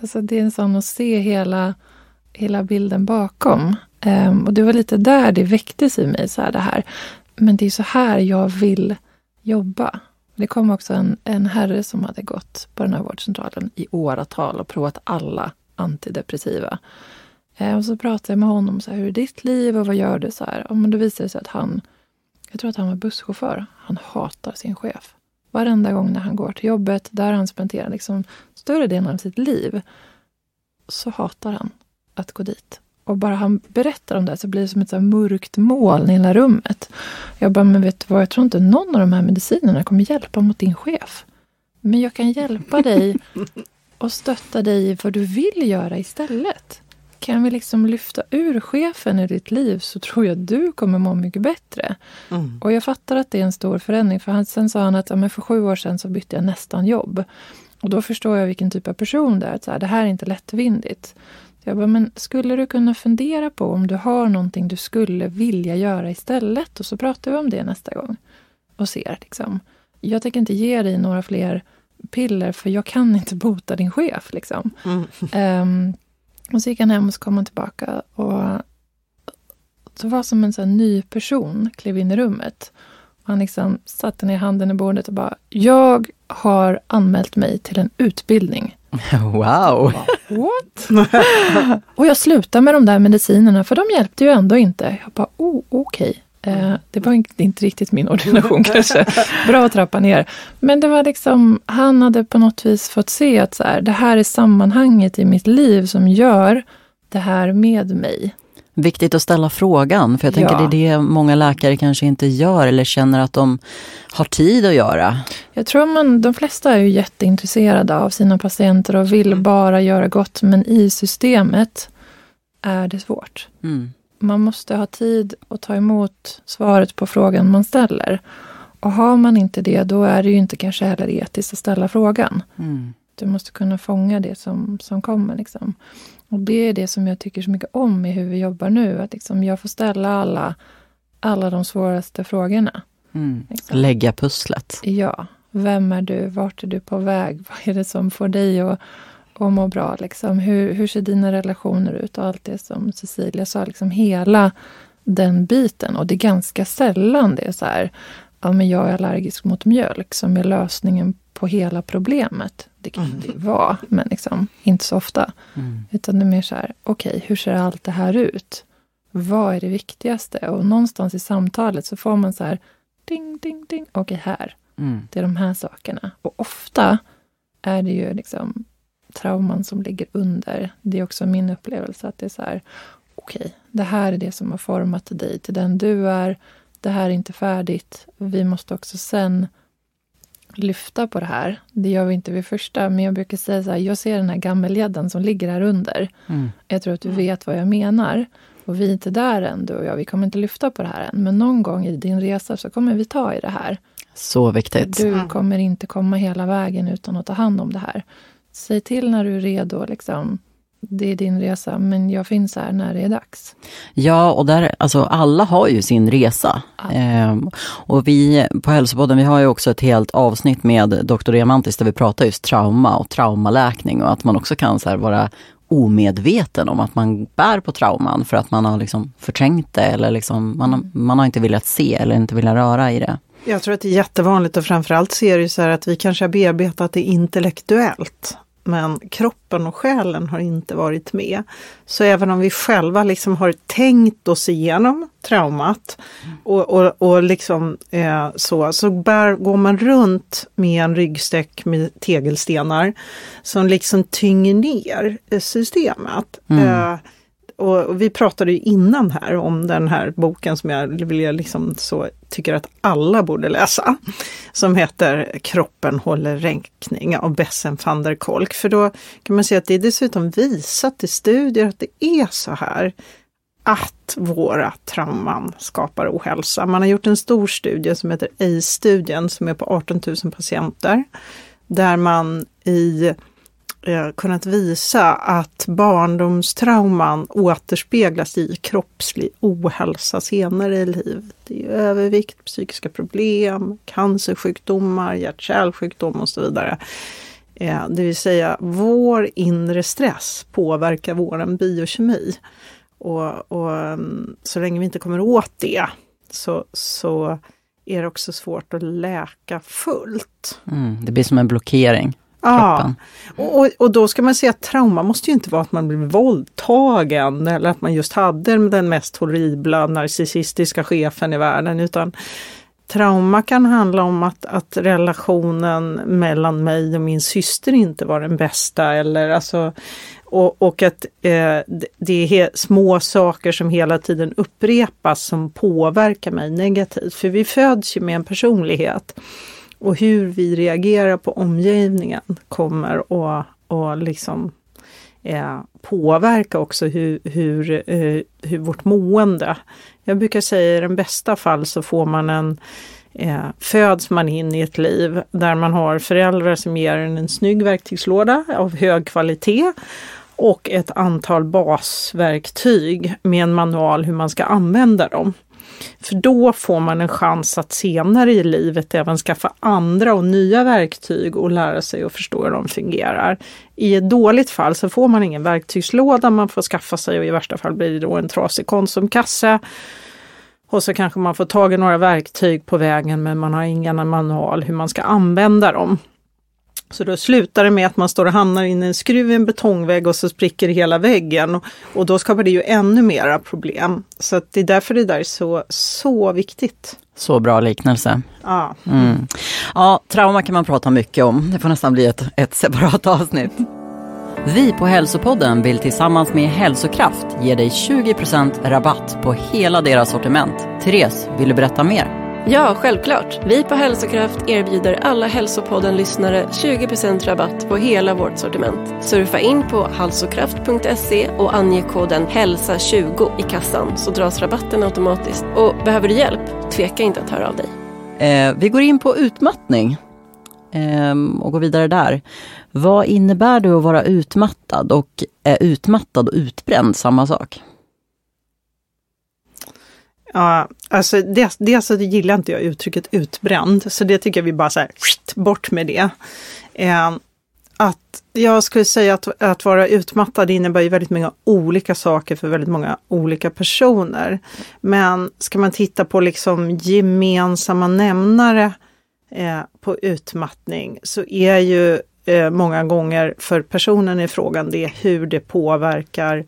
Alltså det är en sån att se hela, hela bilden bakom. Um, och det var lite där det väcktes i mig, så här, det här. Men det är så här jag vill jobba. Det kom också en, en herre som hade gått på den här vårdcentralen i åratal och provat alla antidepressiva. Eh, och så pratade jag med honom, så här, hur är ditt liv och vad gör du? Så här. Och men då visade det sig att han, jag tror att han var busschaufför, han hatar sin chef. Varenda gång när han går till jobbet, där han spenderar liksom större delen av sitt liv, så hatar han att gå dit. Och bara han berättar om det så blir det som ett så mörkt moln i hela rummet. Jag bara, men vet du vad, jag tror inte någon av de här medicinerna kommer hjälpa mot din chef. Men jag kan hjälpa dig och stötta dig i vad du vill göra istället. Kan vi liksom lyfta ur chefen i ditt liv så tror jag du kommer må mycket bättre. Mm. Och jag fattar att det är en stor förändring. För han, sen sa han att ja, men för sju år sedan så bytte jag nästan jobb. Och då förstår jag vilken typ av person det är. Att så här, det här är inte lättvindigt. Jag bara, men skulle du kunna fundera på om du har någonting du skulle vilja göra istället? Och så pratar vi om det nästa gång. Och ser liksom. Jag tänker inte ge dig några fler piller för jag kan inte bota din chef. Liksom. Mm. Um, och så gick han hem och så kom han tillbaka. Och så var som en sån ny person klev in i rummet. Och han liksom satte ner handen i bordet och bara, jag har anmält mig till en utbildning. Wow! What? och jag slutade med de där medicinerna för de hjälpte ju ändå inte. Jag bara, oh, okej. Okay. Eh, det var inte riktigt min ordination kanske. Bra att trappa ner. Men det var liksom, han hade på något vis fått se att så här, det här är sammanhanget i mitt liv som gör det här med mig. Viktigt att ställa frågan, för jag tänker ja. det är det många läkare kanske inte gör eller känner att de har tid att göra. Jag tror man, de flesta är ju jätteintresserade av sina patienter och vill mm. bara göra gott, men i systemet är det svårt. Mm man måste ha tid att ta emot svaret på frågan man ställer. Och har man inte det, då är det ju inte kanske heller etiskt att ställa frågan. Mm. Du måste kunna fånga det som, som kommer. Liksom. Och det är det som jag tycker så mycket om i hur vi jobbar nu. Att liksom jag får ställa alla, alla de svåraste frågorna. Mm. Liksom. Lägga pusslet. Ja. Vem är du? Vart är du på väg? Vad är det som får dig att och må bra. Liksom. Hur, hur ser dina relationer ut? Och allt det som Cecilia sa, liksom hela den biten. Och det är ganska sällan det är så här, ja men jag är allergisk mot mjölk som är lösningen på hela problemet. Det kan det vara, men liksom, inte så ofta. Mm. Utan det är mer så här, okej, okay, hur ser allt det här ut? Vad är det viktigaste? Och någonstans i samtalet så får man så här, ding, ding, ding, okej, okay, här. Mm. Det är de här sakerna. Och ofta är det ju liksom trauman som ligger under. Det är också min upplevelse att det är så här, okej, okay, det här är det som har format dig till den du är. Det här är inte färdigt. Vi måste också sen lyfta på det här. Det gör vi inte vid första, men jag brukar säga så här, jag ser den här gammelgäddan som ligger här under. Mm. Jag tror att du vet vad jag menar. Och vi är inte där än, du och jag. Vi kommer inte lyfta på det här än. Men någon gång i din resa så kommer vi ta i det här. Så viktigt. Du kommer inte komma hela vägen utan att ta hand om det här. Säg till när du är redo. Liksom. Det är din resa, men jag finns här när det är dags. Ja, och där, alltså alla har ju sin resa. Ehm, och vi på Hälsopodden, vi har ju också ett helt avsnitt med Dr. Diamantis där vi pratar just trauma och traumaläkning och att man också kan så vara omedveten om att man bär på trauman för att man har liksom förträngt det eller liksom, man, man har inte velat se eller inte velat röra i det. Jag tror att det är jättevanligt och framförallt ser det så här att vi kanske har bearbetat det intellektuellt men kroppen och själen har inte varit med. Så även om vi själva liksom har tänkt oss igenom traumat och, och, och liksom eh, så, så bär, går man runt med en ryggsäck med tegelstenar som liksom tynger ner systemet. Mm. Eh, och vi pratade ju innan här om den här boken som jag vill liksom så tycker att alla borde läsa. Som heter Kroppen håller räkning av Bessen van der Kolk. För då kan man se att det är dessutom visat i studier att det är så här att våra trauman skapar ohälsa. Man har gjort en stor studie som heter ACE-studien som är på 18 000 patienter. Där man i eh, kunnat visa att barndomstrauman återspeglas i kroppslig ohälsa senare i livet. Det är övervikt, psykiska problem, cancersjukdomar, hjärt-kärlsjukdom och så vidare. Eh, det vill säga, vår inre stress påverkar vår biokemi. Och, och, mm, så länge vi inte kommer åt det så, så är det också svårt att läka fullt. Mm, det blir som en blockering. Ja, och, och då ska man säga att trauma måste ju inte vara att man blir våldtagen eller att man just hade den mest horribla narcissistiska chefen i världen utan trauma kan handla om att, att relationen mellan mig och min syster inte var den bästa eller alltså och, och att eh, det är små saker som hela tiden upprepas som påverkar mig negativt. För vi föds ju med en personlighet. Och hur vi reagerar på omgivningen kommer att och liksom, eh, påverka också hur, hur, eh, hur vårt mående. Jag brukar säga i den bästa fall så får man en eh, föds man in i ett liv där man har föräldrar som ger en en snygg verktygslåda av hög kvalitet och ett antal basverktyg med en manual hur man ska använda dem. För då får man en chans att senare i livet även skaffa andra och nya verktyg och lära sig och förstå hur de fungerar. I ett dåligt fall så får man ingen verktygslåda man får skaffa sig och i värsta fall blir det då en trasig Konsumkasse. Och så kanske man får tag i några verktyg på vägen men man har ingen manual hur man ska använda dem. Så då slutar det med att man står och hamnar in i en skruv i en betongvägg och så spricker hela väggen. Och, då skapar det ju ännu mera problem. Så det är därför det där är så, så viktigt. Så bra liknelse. Ja. Mm. ja, trauma kan man prata mycket om. Det får nästan bli ett, ett separat avsnitt. Vi på Hälsopodden vill tillsammans med Hälsokraft ge dig 20% rabatt på hela deras sortiment. Therese, vill du berätta mer? Ja, självklart. Vi på Hälsokraft erbjuder alla Hälsopodden-lyssnare 20% rabatt på hela vårt sortiment. Surfa in på halsokraft.se och ange koden HÄLSA20 i kassan så dras rabatten automatiskt. Och behöver du hjälp? Tveka inte att höra av dig. Eh, vi går in på utmattning eh, och går vidare där. Vad innebär det att vara utmattad och är utmattad och utbränd samma sak? Ja, alltså dels, dels så alltså, gillar inte jag uttrycket utbränd, så det tycker jag vi bara så här, bort med det. Eh, att jag skulle säga att, att vara utmattad innebär ju väldigt många olika saker för väldigt många olika personer. Men ska man titta på liksom gemensamma nämnare eh, på utmattning så är ju eh, många gånger för personen i frågan det hur det påverkar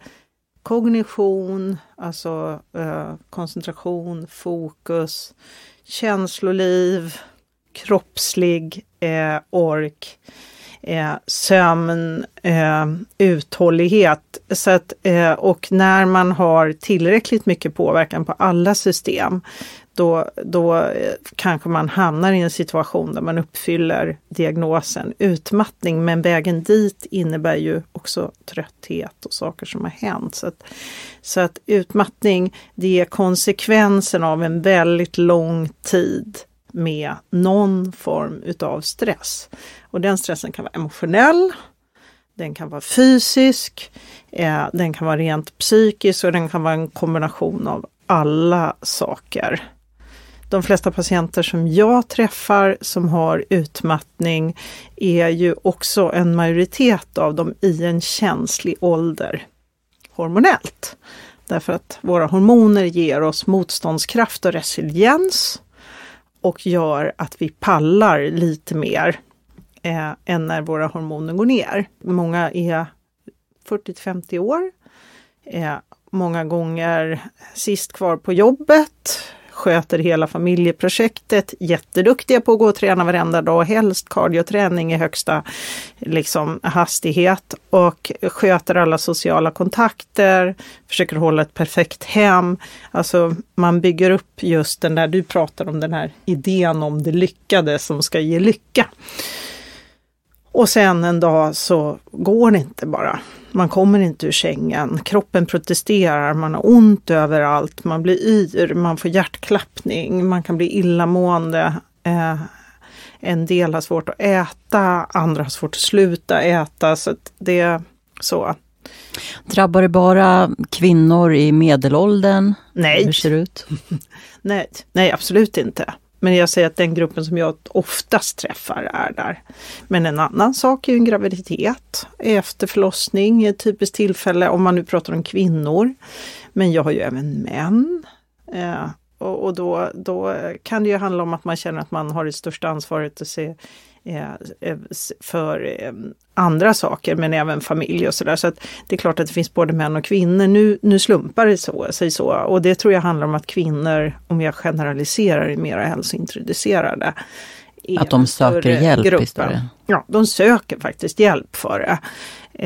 kognition, alltså eh, koncentration, fokus, känsloliv, kroppslig eh, ork, eh, sömn, eh, uthållighet. Så att, eh, och när man har tillräckligt mycket påverkan på alla system då, då eh, kanske man hamnar i en situation där man uppfyller diagnosen utmattning. Men vägen dit innebär ju också trötthet och saker som har hänt. Så att, så att utmattning, det är konsekvensen av en väldigt lång tid med någon form utav stress. Och den stressen kan vara emotionell, den kan vara fysisk, eh, den kan vara rent psykisk och den kan vara en kombination av alla saker de flesta patienter som jag träffar som har utmattning är ju också en majoritet av dem i en känslig ålder hormonellt. Därför att våra hormoner ger oss motståndskraft och resiliens och gör att vi pallar lite mer eh, än när våra hormoner går ner. Många är 40 50 år. Eh, många gånger sist kvar på jobbet, sköter hela familjeprojektet, jätteduktiga på att gå och träna varenda dag, helst kardioträning i högsta liksom, hastighet och sköter alla sociala kontakter, försöker hålla ett perfekt hem. Alltså man bygger upp just den där, du pratar om den här idén om det lyckade som ska ge lycka. Och sen en dag så går det inte bara. Man kommer inte ur sängen, kroppen protesterar, man har ont överallt, man blir yr, man får hjärtklappning, man kan bli illamående. Eh, en del har svårt att äta, andra har svårt att sluta äta. Så det är så. Drabbar det bara kvinnor i medelåldern? Nej. Hur ser det ut? nej, nej, absolut inte. Men jag säger att den gruppen som jag oftast träffar är där. Men en annan sak är ju en graviditet efter förlossning, ett typiskt tillfälle om man nu pratar om kvinnor. Men jag har ju även män. Eh, och, och då, då kan det ju handla om att man känner att man har det största ansvaret att se för eh, andra saker men även familj och sådär. Så att det är klart att det finns både män och kvinnor. Nu, nu slumpar det så, sig så och det tror jag handlar om att kvinnor, om jag generaliserar, är mera hälsointroducerade. Att de söker hjälp gruppen. istället? Ja, de söker faktiskt hjälp för det.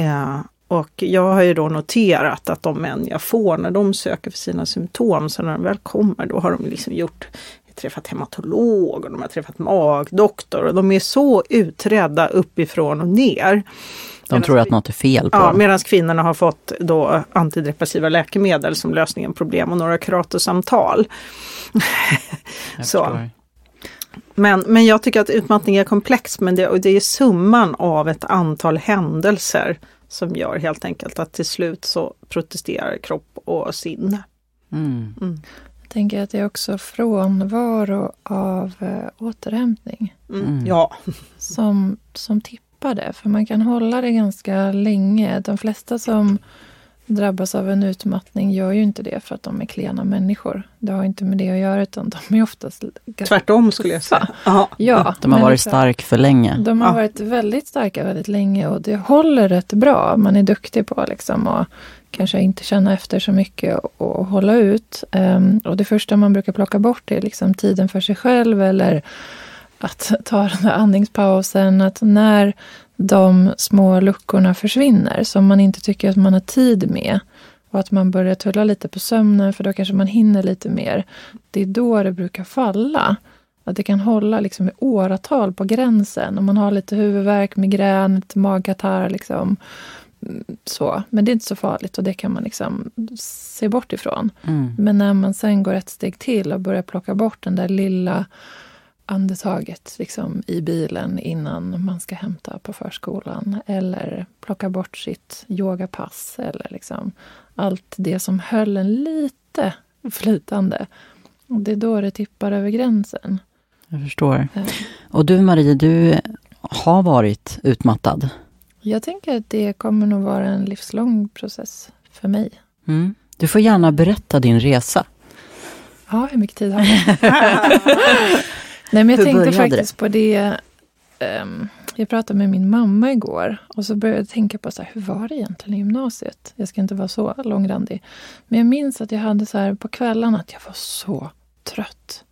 Eh, och jag har ju då noterat att de män jag får när de söker för sina symptom, så när de väl kommer, då har de liksom gjort träffat hematolog och de har träffat magdoktor och de är så utredda uppifrån och ner. De tror att något är fel på Ja, medan kvinnorna har fått då antidepressiva läkemedel som lösningen på problem och några kuratosamtal. så. Men, men jag tycker att utmattning är komplex men det, och det är summan av ett antal händelser som gör helt enkelt att till slut så protesterar kropp och sinne. Mm. Mm tänker att det är också frånvaro av äh, återhämtning. Mm. mm. Ja. Som, som tippar det. För man kan hålla det ganska länge. De flesta som drabbas av en utmattning gör ju inte det för att de är klena människor. Det har inte med det att göra utan de är oftast... Tvärtom skulle jag säga. Ja, de har varit stark för länge. De har ja. varit väldigt starka väldigt länge och det håller rätt bra. Man är duktig på liksom att kanske inte känna efter så mycket och, och hålla ut. Um, och det första man brukar plocka bort är liksom tiden för sig själv eller att ta den där andningspausen. Att när de små luckorna försvinner som man inte tycker att man har tid med och att man börjar tulla lite på sömnen för då kanske man hinner lite mer. Det är då det brukar falla. Att det kan hålla liksom i åratal på gränsen. Om man har lite huvudvärk, migrän, lite magkatarr. Liksom. Så. Men det är inte så farligt och det kan man liksom se bort ifrån. Mm. Men när man sen går ett steg till och börjar plocka bort den där lilla andetaget liksom, i bilen innan man ska hämta på förskolan. Eller plocka bort sitt yogapass. Eller liksom allt det som höll en lite flytande. Och det är då det tippar över gränsen. Jag förstår. Och du Marie, du har varit utmattad. Jag tänker att det kommer nog vara en livslång process för mig. Mm. Du får gärna berätta din resa. Ja, hur mycket tid har jag? Nej, men jag Hur tänkte faktiskt det? på det. Um, jag pratade med min mamma igår och så började jag tänka på så här, hur var det egentligen i gymnasiet? Jag ska inte vara så långrandig. Men jag minns att jag hade så här på kvällarna att jag var så trött.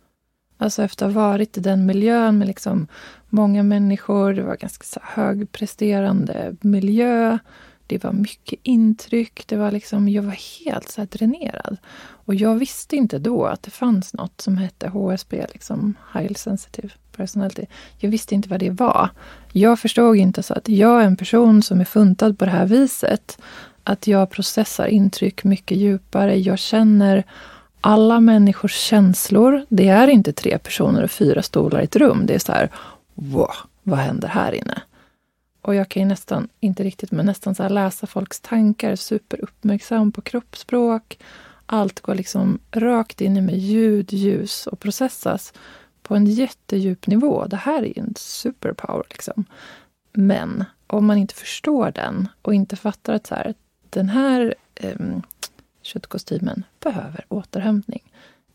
Alltså efter att ha varit i den miljön med liksom många människor. Det var ganska så högpresterande miljö. Det var mycket intryck. Det var liksom, jag var helt så dränerad. Och jag visste inte då att det fanns något som hette HSP, liksom High Sensitive Personality. Jag visste inte vad det var. Jag förstod inte så att jag är en person som är funtad på det här viset. Att jag processar intryck mycket djupare. Jag känner alla människors känslor. Det är inte tre personer och fyra stolar i ett rum. Det är så här, wow, vad händer här inne? Och jag kan ju nästan, inte riktigt, men nästan så läsa folks tankar, superuppmärksam på kroppsspråk. Allt går liksom rakt in i mig, ljud, ljus och processas på en jättedjup nivå. Det här är ju en superpower. Liksom. Men om man inte förstår den och inte fattar att så här, den här eh, köttkostymen behöver återhämtning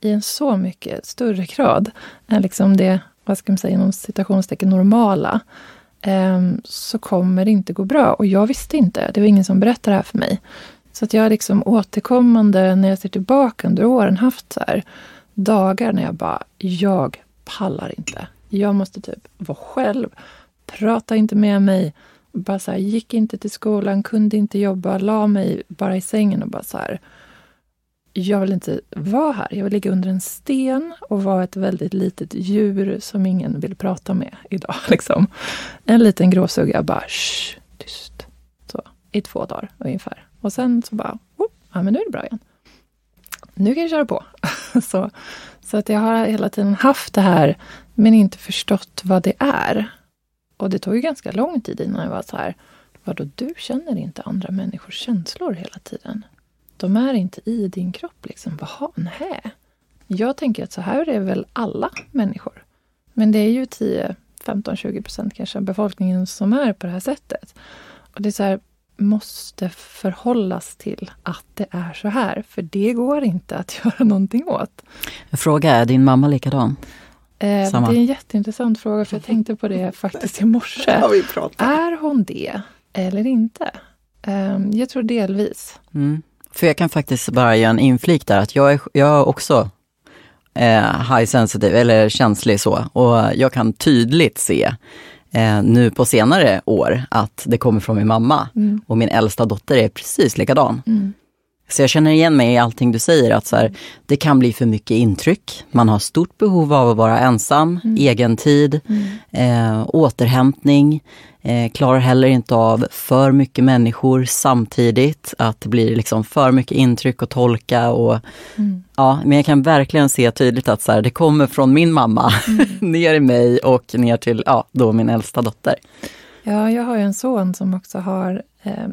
i en så mycket större grad än liksom det, vad ska man säga, inom citationstecken normala ehm, så kommer det inte gå bra. Och jag visste inte. Det var ingen som berättade det här för mig. Så att jag har liksom återkommande, när jag ser tillbaka under åren, haft så här dagar när jag bara, jag pallar inte. Jag måste typ vara själv, prata inte med mig. Bara så här, gick inte till skolan, kunde inte jobba, la mig bara i sängen och bara så här. Jag vill inte vara här. Jag vill ligga under en sten och vara ett väldigt litet djur som ingen vill prata med idag. Liksom. En liten gråsugga, bara shh, tyst. Så, I två dagar ungefär. Och sen så bara, oh, ja men nu är det bra igen. Nu kan jag köra på. så, så att jag har hela tiden haft det här, men inte förstått vad det är. Och det tog ju ganska lång tid innan jag var så här, vadå, du känner inte andra människors känslor hela tiden? De är inte i din kropp liksom. Jaha, nej. Jag tänker att så här är väl alla människor. Men det är ju 10, 15, 20 procent kanske av befolkningen som är på det här sättet. Och det är så här, måste förhållas till att det är så här. För det går inte att göra någonting åt. En fråga, är din mamma likadan? Eh, det är en jätteintressant fråga, för jag tänkte på det faktiskt i morse. är hon det eller inte? Eh, jag tror delvis. Mm. För jag kan faktiskt bara göra en inflik där, att jag är, jag är också eh, high sensitive, eller känslig så. Och jag kan tydligt se eh, nu på senare år att det kommer från min mamma. Mm. Och min äldsta dotter är precis likadan. Mm. Så jag känner igen mig i allting du säger, att så här, det kan bli för mycket intryck. Man har stort behov av att vara ensam, mm. egen tid, mm. eh, återhämtning. Eh, klarar heller inte av för mycket människor samtidigt. Att det blir liksom för mycket intryck att tolka. Och, mm. ja, men jag kan verkligen se tydligt att så här, det kommer från min mamma mm. ner i mig och ner till ja, då min äldsta dotter. Ja, jag har ju en son som också har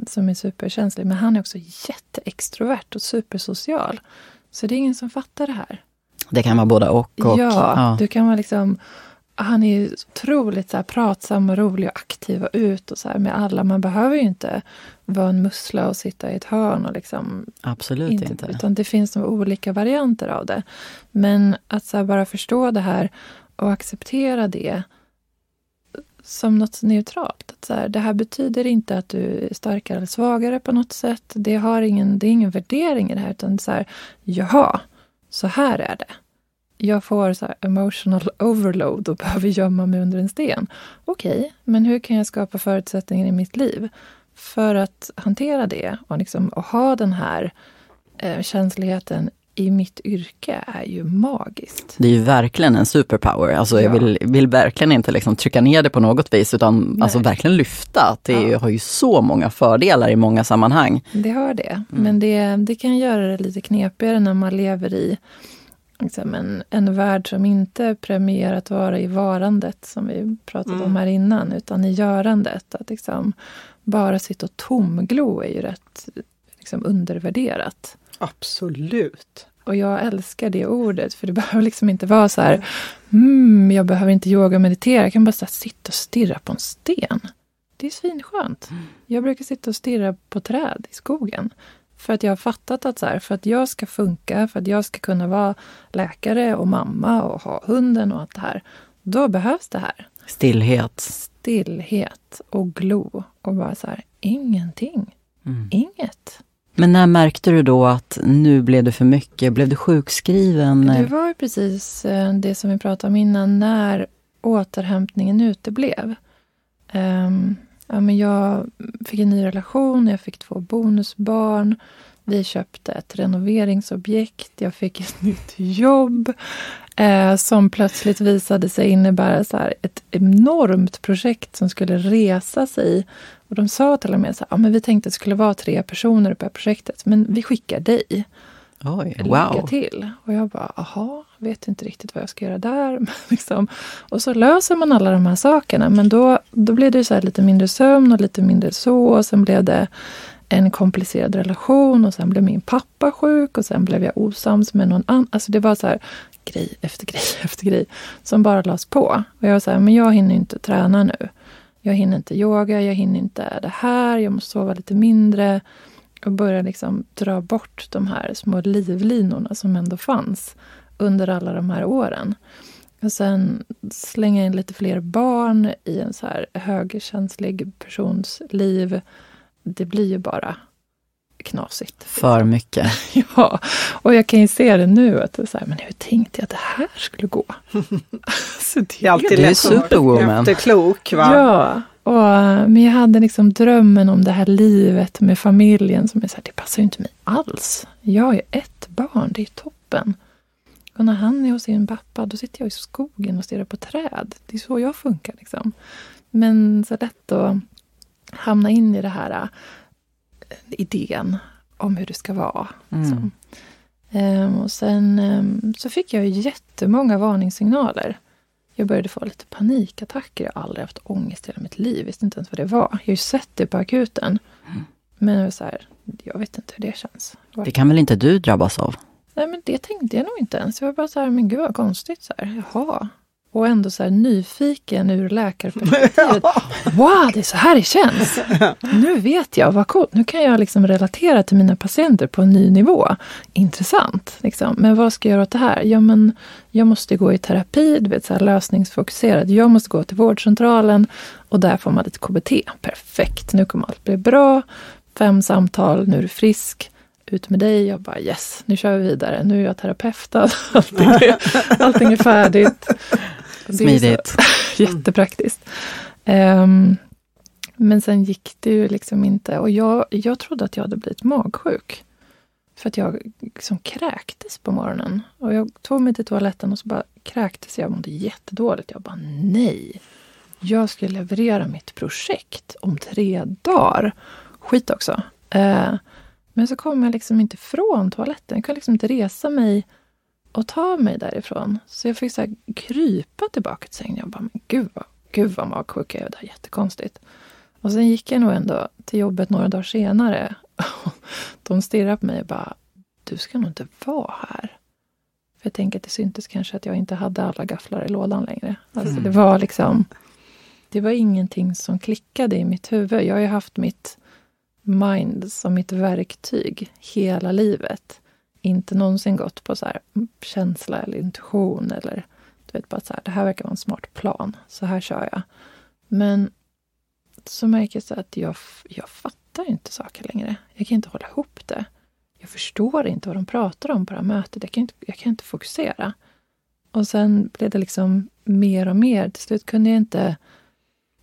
som är superkänslig, men han är också jätteextrovert och supersocial. Så det är ingen som fattar det här. Det kan vara både och. och ja, ja, du kan vara liksom han är otroligt så pratsam och rolig och aktiv och ut och så här, med alla. Man behöver ju inte vara en mussla och sitta i ett hörn. Och liksom, Absolut inte, inte. Utan det finns olika varianter av det. Men att bara förstå det här och acceptera det som något neutralt. Att så här, det här betyder inte att du är starkare eller svagare på något sätt. Det, har ingen, det är ingen värdering i det här. Utan så här, jaha, så här är det. Jag får så emotional overload och behöver gömma mig under en sten. Okej, okay, men hur kan jag skapa förutsättningar i mitt liv för att hantera det och, liksom, och ha den här eh, känsligheten i mitt yrke är ju magiskt. Det är ju verkligen en superpower. Alltså ja. Jag vill, vill verkligen inte liksom trycka ner det på något vis utan alltså verkligen lyfta. Det ja. har ju så många fördelar i många sammanhang. Det har det. Mm. Men det, det kan göra det lite knepigare när man lever i liksom en, en värld som inte premierar att vara i varandet som vi pratade mm. om här innan, utan i görandet. Att liksom bara sitta och tomglo är ju rätt liksom undervärderat. Absolut. Och jag älskar det ordet, för det behöver liksom inte vara så här, mm, jag behöver inte yoga och meditera, jag kan bara sitta och stirra på en sten. Det är svinskönt. Mm. Jag brukar sitta och stirra på träd i skogen. För att jag har fattat att så här, för att jag ska funka, för att jag ska kunna vara läkare och mamma och ha hunden och allt det här, då behövs det här. Stillhet. Stillhet och glo och bara så här, ingenting. Mm. Inget. Men när märkte du då att nu blev det för mycket? Blev du sjukskriven? Det var precis eh, det som vi pratade om innan, när återhämtningen uteblev. Um, ja, men jag fick en ny relation, jag fick två bonusbarn. Vi köpte ett renoveringsobjekt, jag fick ett nytt jobb eh, som plötsligt visade sig innebära så här, ett enormt projekt som skulle resa sig. Och de sa till och med så här, ja, men vi tänkte att det skulle vara tre personer på projektet, men vi skickar dig. Oj, wow. Lycka till! Och jag bara, aha, vet inte riktigt vad jag ska göra där. liksom. Och så löser man alla de här sakerna, men då, då blir det så lite mindre sömn och lite mindre så. Och sen blev det en komplicerad relation och sen blev min pappa sjuk och sen blev jag osams med någon annan. Alltså det var så här grej efter grej efter grej som bara lades på. Och jag var så här, men jag hinner inte träna nu. Jag hinner inte yoga, jag hinner inte det här, jag måste sova lite mindre och börja liksom dra bort de här små livlinorna som ändå fanns under alla de här åren. Och sen slänga in lite fler barn i en så här högkänslig persons liv. Det blir ju bara knasigt. För mycket. Ja, och jag kan ju se det nu. Att det är så här, men hur tänkte jag att det här skulle gå? så det är alltid lätt superwoman. efterklok. Va? Ja, och, men jag hade liksom drömmen om det här livet med familjen som är så här, det passar ju inte mig alls. Jag har ju ett barn, det är toppen. Och när han är hos sin pappa, då sitter jag i skogen och stirrar på träd. Det är så jag funkar. Liksom. Men så lätt att hamna in i det här idén om hur det ska vara. Liksom. Ehm, och sen ehm, så fick jag jättemånga varningssignaler. Jag började få lite panikattacker. Jag har aldrig haft ångest i hela mitt liv. Visste inte ens vad det var. Jag har ju sett det på akuten. Men jag, var så här, jag vet inte hur det känns. Det kan väl inte du drabbas av? Nej, men det tänkte jag nog inte ens. Jag var bara så här, men gud vad konstigt. Så här, Jaha. Och ändå så nyfiken ur läkarperspektivet. Wow, det är så här det känns! Nu vet jag, vad coolt. Nu kan jag liksom relatera till mina patienter på en ny nivå. Intressant. Liksom. Men vad ska jag göra åt det här? Ja, men jag måste gå i terapi, du vet, så här lösningsfokuserad. Jag måste gå till vårdcentralen och där får man lite KBT. Perfekt, nu kommer allt bli bra. Fem samtal, nu är du frisk ut med dig. Jag bara yes, nu kör vi vidare. Nu är jag terapeutad. Allting är, allting är färdigt. Smidigt. Jättepraktiskt. Ehm, men sen gick det ju liksom inte. Och jag, jag trodde att jag hade blivit magsjuk. För att jag liksom kräktes på morgonen. Och jag tog mig till toaletten och så bara kräktes jag. mådde jättedåligt. Jag bara nej. Jag ska leverera mitt projekt om tre dagar. Skit också. Eh, men så kom jag liksom inte från toaletten. Jag kunde liksom inte resa mig och ta mig därifrån. Så jag fick så krypa tillbaka till sängen. Jag bara, men gud vad, gud vad magsjuk jag är. Det här är jättekonstigt. Och sen gick jag nog ändå till jobbet några dagar senare. De stirrade på mig och bara, du ska nog inte vara här. För jag tänker att det syntes kanske att jag inte hade alla gafflar i lådan längre. Alltså det var liksom, det var ingenting som klickade i mitt huvud. Jag har ju haft mitt mind som mitt verktyg hela livet. Inte någonsin gått på så här känsla eller intuition eller du vet bara så här, det här verkar vara en smart plan, så här kör jag. Men så märker jag så att jag, jag fattar inte saker längre. Jag kan inte hålla ihop det. Jag förstår inte vad de pratar om på det här mötet. Jag kan inte, jag kan inte fokusera. Och sen blev det liksom mer och mer. Till slut kunde jag inte,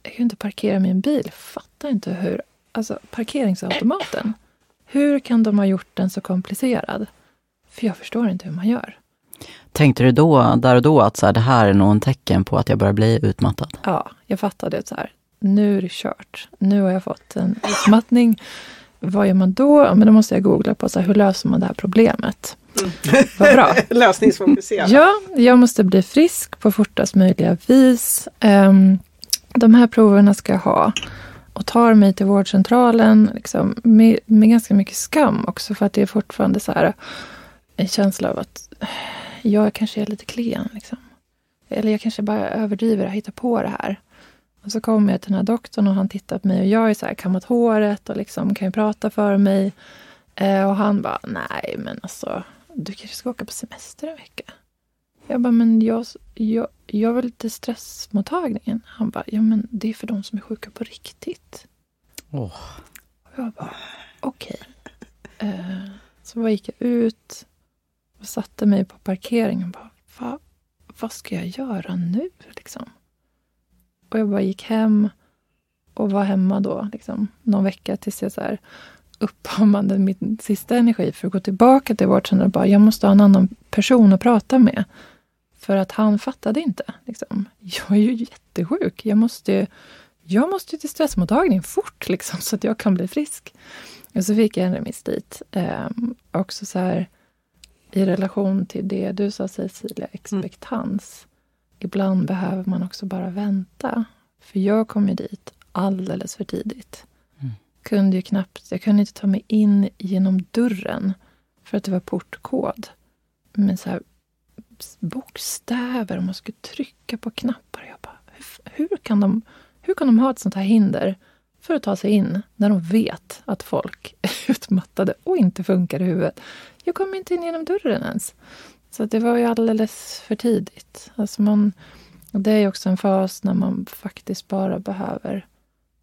jag kunde inte parkera min bil. Fattar inte hur... Alltså parkeringsautomaten. Hur kan de ha gjort den så komplicerad? För jag förstår inte hur man gör. Tänkte du då, där och då att så här, det här är nog en tecken på att jag börjar bli utmattad? Ja, jag fattade att så här, nu är det kört. Nu har jag fått en utmattning. Vad gör man då? Ja, Men då måste jag googla på så här, hur löser man det här problemet. Vad bra. Lösningsfokuserad. Ja, jag måste bli frisk på fortast möjliga vis. Ehm, de här proverna ska jag ha. Och tar mig till vårdcentralen liksom, med, med ganska mycket skam också. För att det är fortfarande så här, en känsla av att jag kanske är lite klen. Liksom. Eller jag kanske bara överdriver och hittar på det här. Och så kommer jag till den här doktorn och han tittar på mig och jag är så här kammat håret och liksom kan ju prata för mig. Eh, och han bara, nej men alltså, du kanske ska åka på semester en vecka. Jag bara, men jag, jag, jag vill till stressmottagningen. Han bara, ja men det är för de som är sjuka på riktigt. Och jag bara, okej. Eh, så bara gick jag ut och satte mig på parkeringen och bara, Va, vad ska jag göra nu liksom? Och jag bara gick hem och var hemma då liksom, någon vecka tills jag så här uppammade min sista energi för att gå tillbaka till vårdcentralen och bara, jag måste ha en annan person att prata med. För att han fattade inte. Liksom. Jag är ju jättesjuk. Jag måste, jag måste till stressmottagningen fort liksom, så att jag kan bli frisk. Och så fick jag en remiss dit. Ehm, också så här, i relation till det du sa Cecilia, expectans. Ibland behöver man också bara vänta. För jag kom ju dit alldeles för tidigt. Kunde ju knappt, jag kunde inte ta mig in genom dörren för att det var portkod. Men så här, bokstäver och man skulle trycka på knappar. Jag bara, hur, hur, kan de, hur kan de ha ett sånt här hinder för att ta sig in när de vet att folk är utmattade och inte funkar i huvudet? Jag kom inte in genom dörren ens. Så det var ju alldeles för tidigt. Alltså man, det är också en fas när man faktiskt bara behöver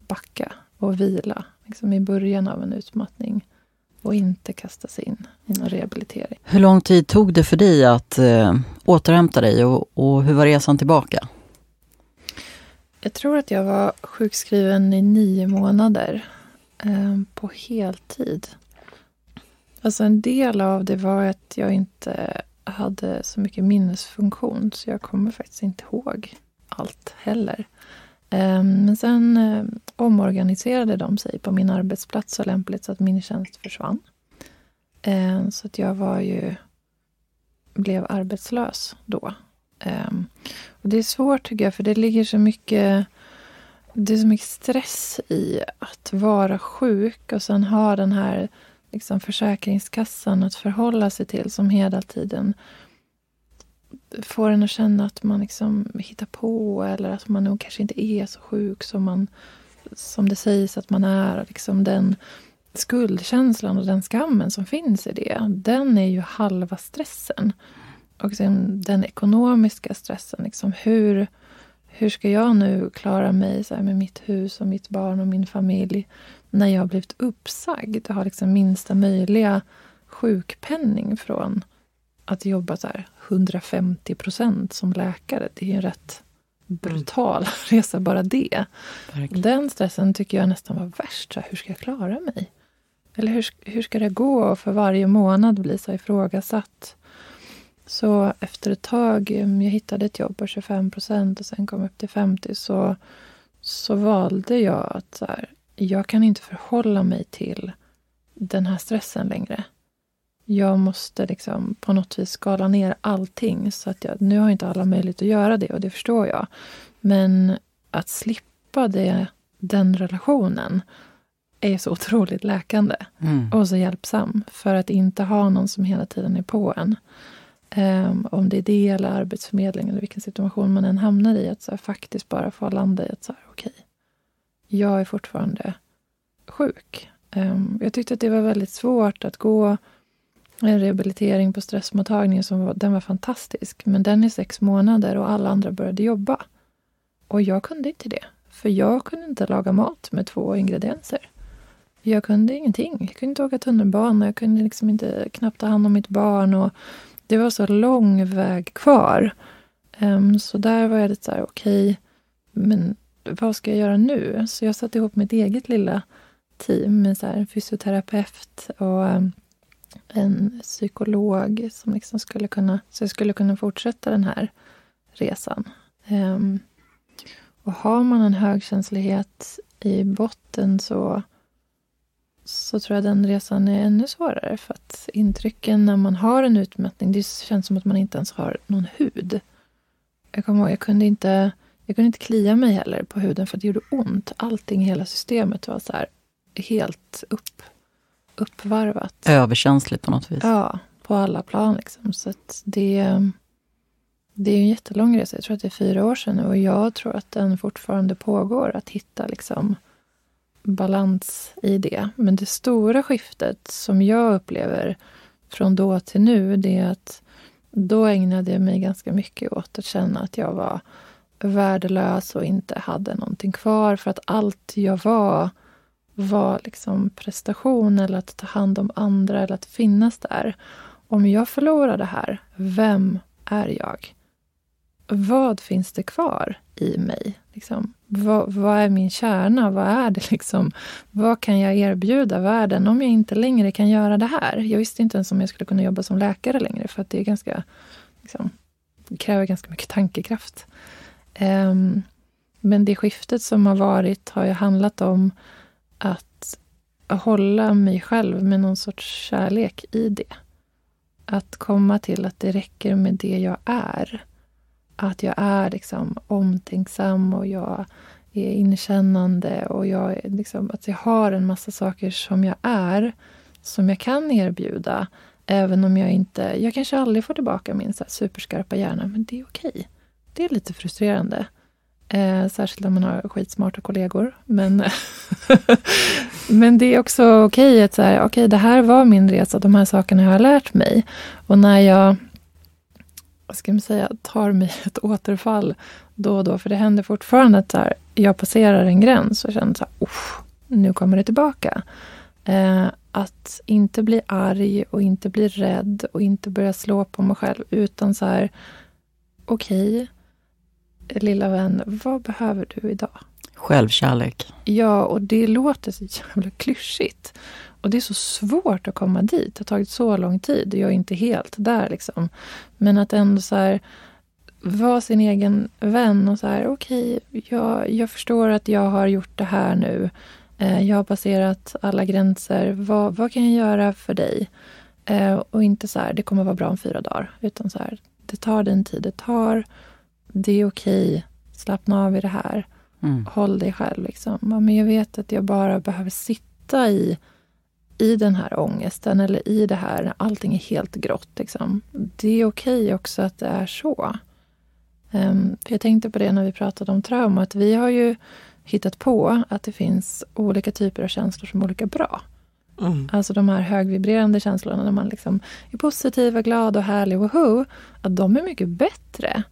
backa och vila liksom i början av en utmattning och inte kasta sig in i någon rehabilitering. Hur lång tid tog det för dig att eh, återhämta dig och, och hur var resan tillbaka? Jag tror att jag var sjukskriven i nio månader eh, på heltid. Alltså en del av det var att jag inte hade så mycket minnesfunktion så jag kommer faktiskt inte ihåg allt heller. Eh, men sen eh, omorganiserade de sig på min arbetsplats så lämpligt så att min tjänst försvann. Eh, så att jag var ju blev arbetslös då Ehm, och det är svårt tycker jag, för det ligger så mycket det är så mycket stress i att vara sjuk och sen ha den här liksom, Försäkringskassan att förhålla sig till som hela tiden får en att känna att man liksom hittar på eller att man nog kanske inte är så sjuk som, man, som det sägs att man är. Liksom den skuldkänslan och den skammen som finns i det, den är ju halva stressen och sen den ekonomiska stressen. Liksom hur, hur ska jag nu klara mig så med mitt hus och mitt barn och min familj när jag har blivit uppsagd och har liksom minsta möjliga sjukpenning från att jobba så 150 procent som läkare. Det är en rätt brutal resa bara det. Verkligen. Den stressen tycker jag nästan var värst. Så hur ska jag klara mig? Eller hur, hur ska det gå och för varje månad bli så ifrågasatt? Så efter ett tag, mm, jag hittade ett jobb på 25 procent och sen kom upp till 50 så, så valde jag att så här, jag kan inte förhålla mig till den här stressen längre. Jag måste liksom på något vis skala ner allting. Så att jag, nu har inte alla möjlighet att göra det och det förstår jag. Men att slippa det, den relationen är så otroligt läkande mm. och så hjälpsam. För att inte ha någon som hela tiden är på en. Um, om det är det eller Arbetsförmedlingen eller vilken situation man än hamnar i. Att så här, faktiskt bara få landa i att så här, okej, okay, jag är fortfarande sjuk. Um, jag tyckte att det var väldigt svårt att gå en rehabilitering på stressmottagningen. Som var, den var fantastisk, men den är sex månader och alla andra började jobba. Och jag kunde inte det, för jag kunde inte laga mat med två ingredienser. Jag kunde ingenting. Jag kunde inte åka tunnelbana, jag kunde liksom inte knappt ta hand om mitt barn. Och det var så lång väg kvar. Um, så där var jag lite så här, okej, okay, men vad ska jag göra nu? Så jag satte ihop mitt eget lilla team med så här, en fysioterapeut och um, en psykolog som liksom skulle kunna, så jag skulle kunna fortsätta den här resan. Um, och har man en högkänslighet i botten så så tror jag den resan är ännu svårare. För att intrycken när man har en utmattning, det känns som att man inte ens har någon hud. Jag kommer ihåg, jag kunde inte, jag kunde inte klia mig heller på huden för att det gjorde ont. Allting i hela systemet var så här, helt upp, uppvarvat. Överkänsligt på något vis. Ja, på alla plan. Liksom. Så det, det är en jättelång resa. Jag tror att det är fyra år sedan nu och jag tror att den fortfarande pågår. Att hitta liksom, balans i det. Men det stora skiftet som jag upplever från då till nu, det är att då ägnade jag mig ganska mycket åt att känna att jag var värdelös och inte hade någonting kvar. För att allt jag var var liksom prestation eller att ta hand om andra eller att finnas där. Om jag förlorar det här, vem är jag? Vad finns det kvar i mig? Liksom, vad, vad, är min kärna? Vad är det liksom? Vad kan jag erbjuda världen om jag inte längre kan göra det här? Jag visste inte ens om jag skulle kunna jobba som läkare längre för att det är ganska, liksom, kräver ganska mycket tankekraft. Um, men det skiftet som har varit har ju handlat om att hålla mig själv med någon sorts kärlek i det. Att komma till att det räcker med det jag är att jag är liksom omtänksam och jag är inkännande och jag liksom, att jag har en massa saker som jag är, som jag kan erbjuda. Även om jag inte, jag kanske aldrig får tillbaka min så superskarpa hjärna, men det är okej. Det är lite frustrerande. Eh, särskilt om man har skitsmarta kollegor. Men, men det är också okej att så här, okay, det här var min resa, de här sakerna har jag lärt mig. Och när jag vad ska man säga, tar mig ett återfall då och då. För det händer fortfarande att här, jag passerar en gräns och känner så här, nu kommer det tillbaka. Eh, att inte bli arg och inte bli rädd och inte börja slå på mig själv utan så här, okej, okay, lilla vän, vad behöver du idag? Självkärlek. Ja, och det låter så jävla klyschigt. Och det är så svårt att komma dit. Det har tagit så lång tid. Jag är inte helt där liksom. Men att ändå så här vara sin egen vän och så här, okej, okay, jag, jag förstår att jag har gjort det här nu. Eh, jag har passerat alla gränser. Vad, vad kan jag göra för dig? Eh, och inte så här, det kommer vara bra om fyra dagar. Utan så här, det tar den tid det tar. Det är okej. Okay. Slappna av i det här. Mm. Håll dig själv. Liksom. men jag vet att jag bara behöver sitta i, i den här ångesten eller i det här när allting är helt grått. Liksom. Det är okej okay också att det är så. Um, för jag tänkte på det när vi pratade om trauma, att vi har ju hittat på att det finns olika typer av känslor som är olika bra. Mm. Alltså de här högvibrerande känslorna när man liksom är positiv och glad och härlig, woho, att de är mycket bättre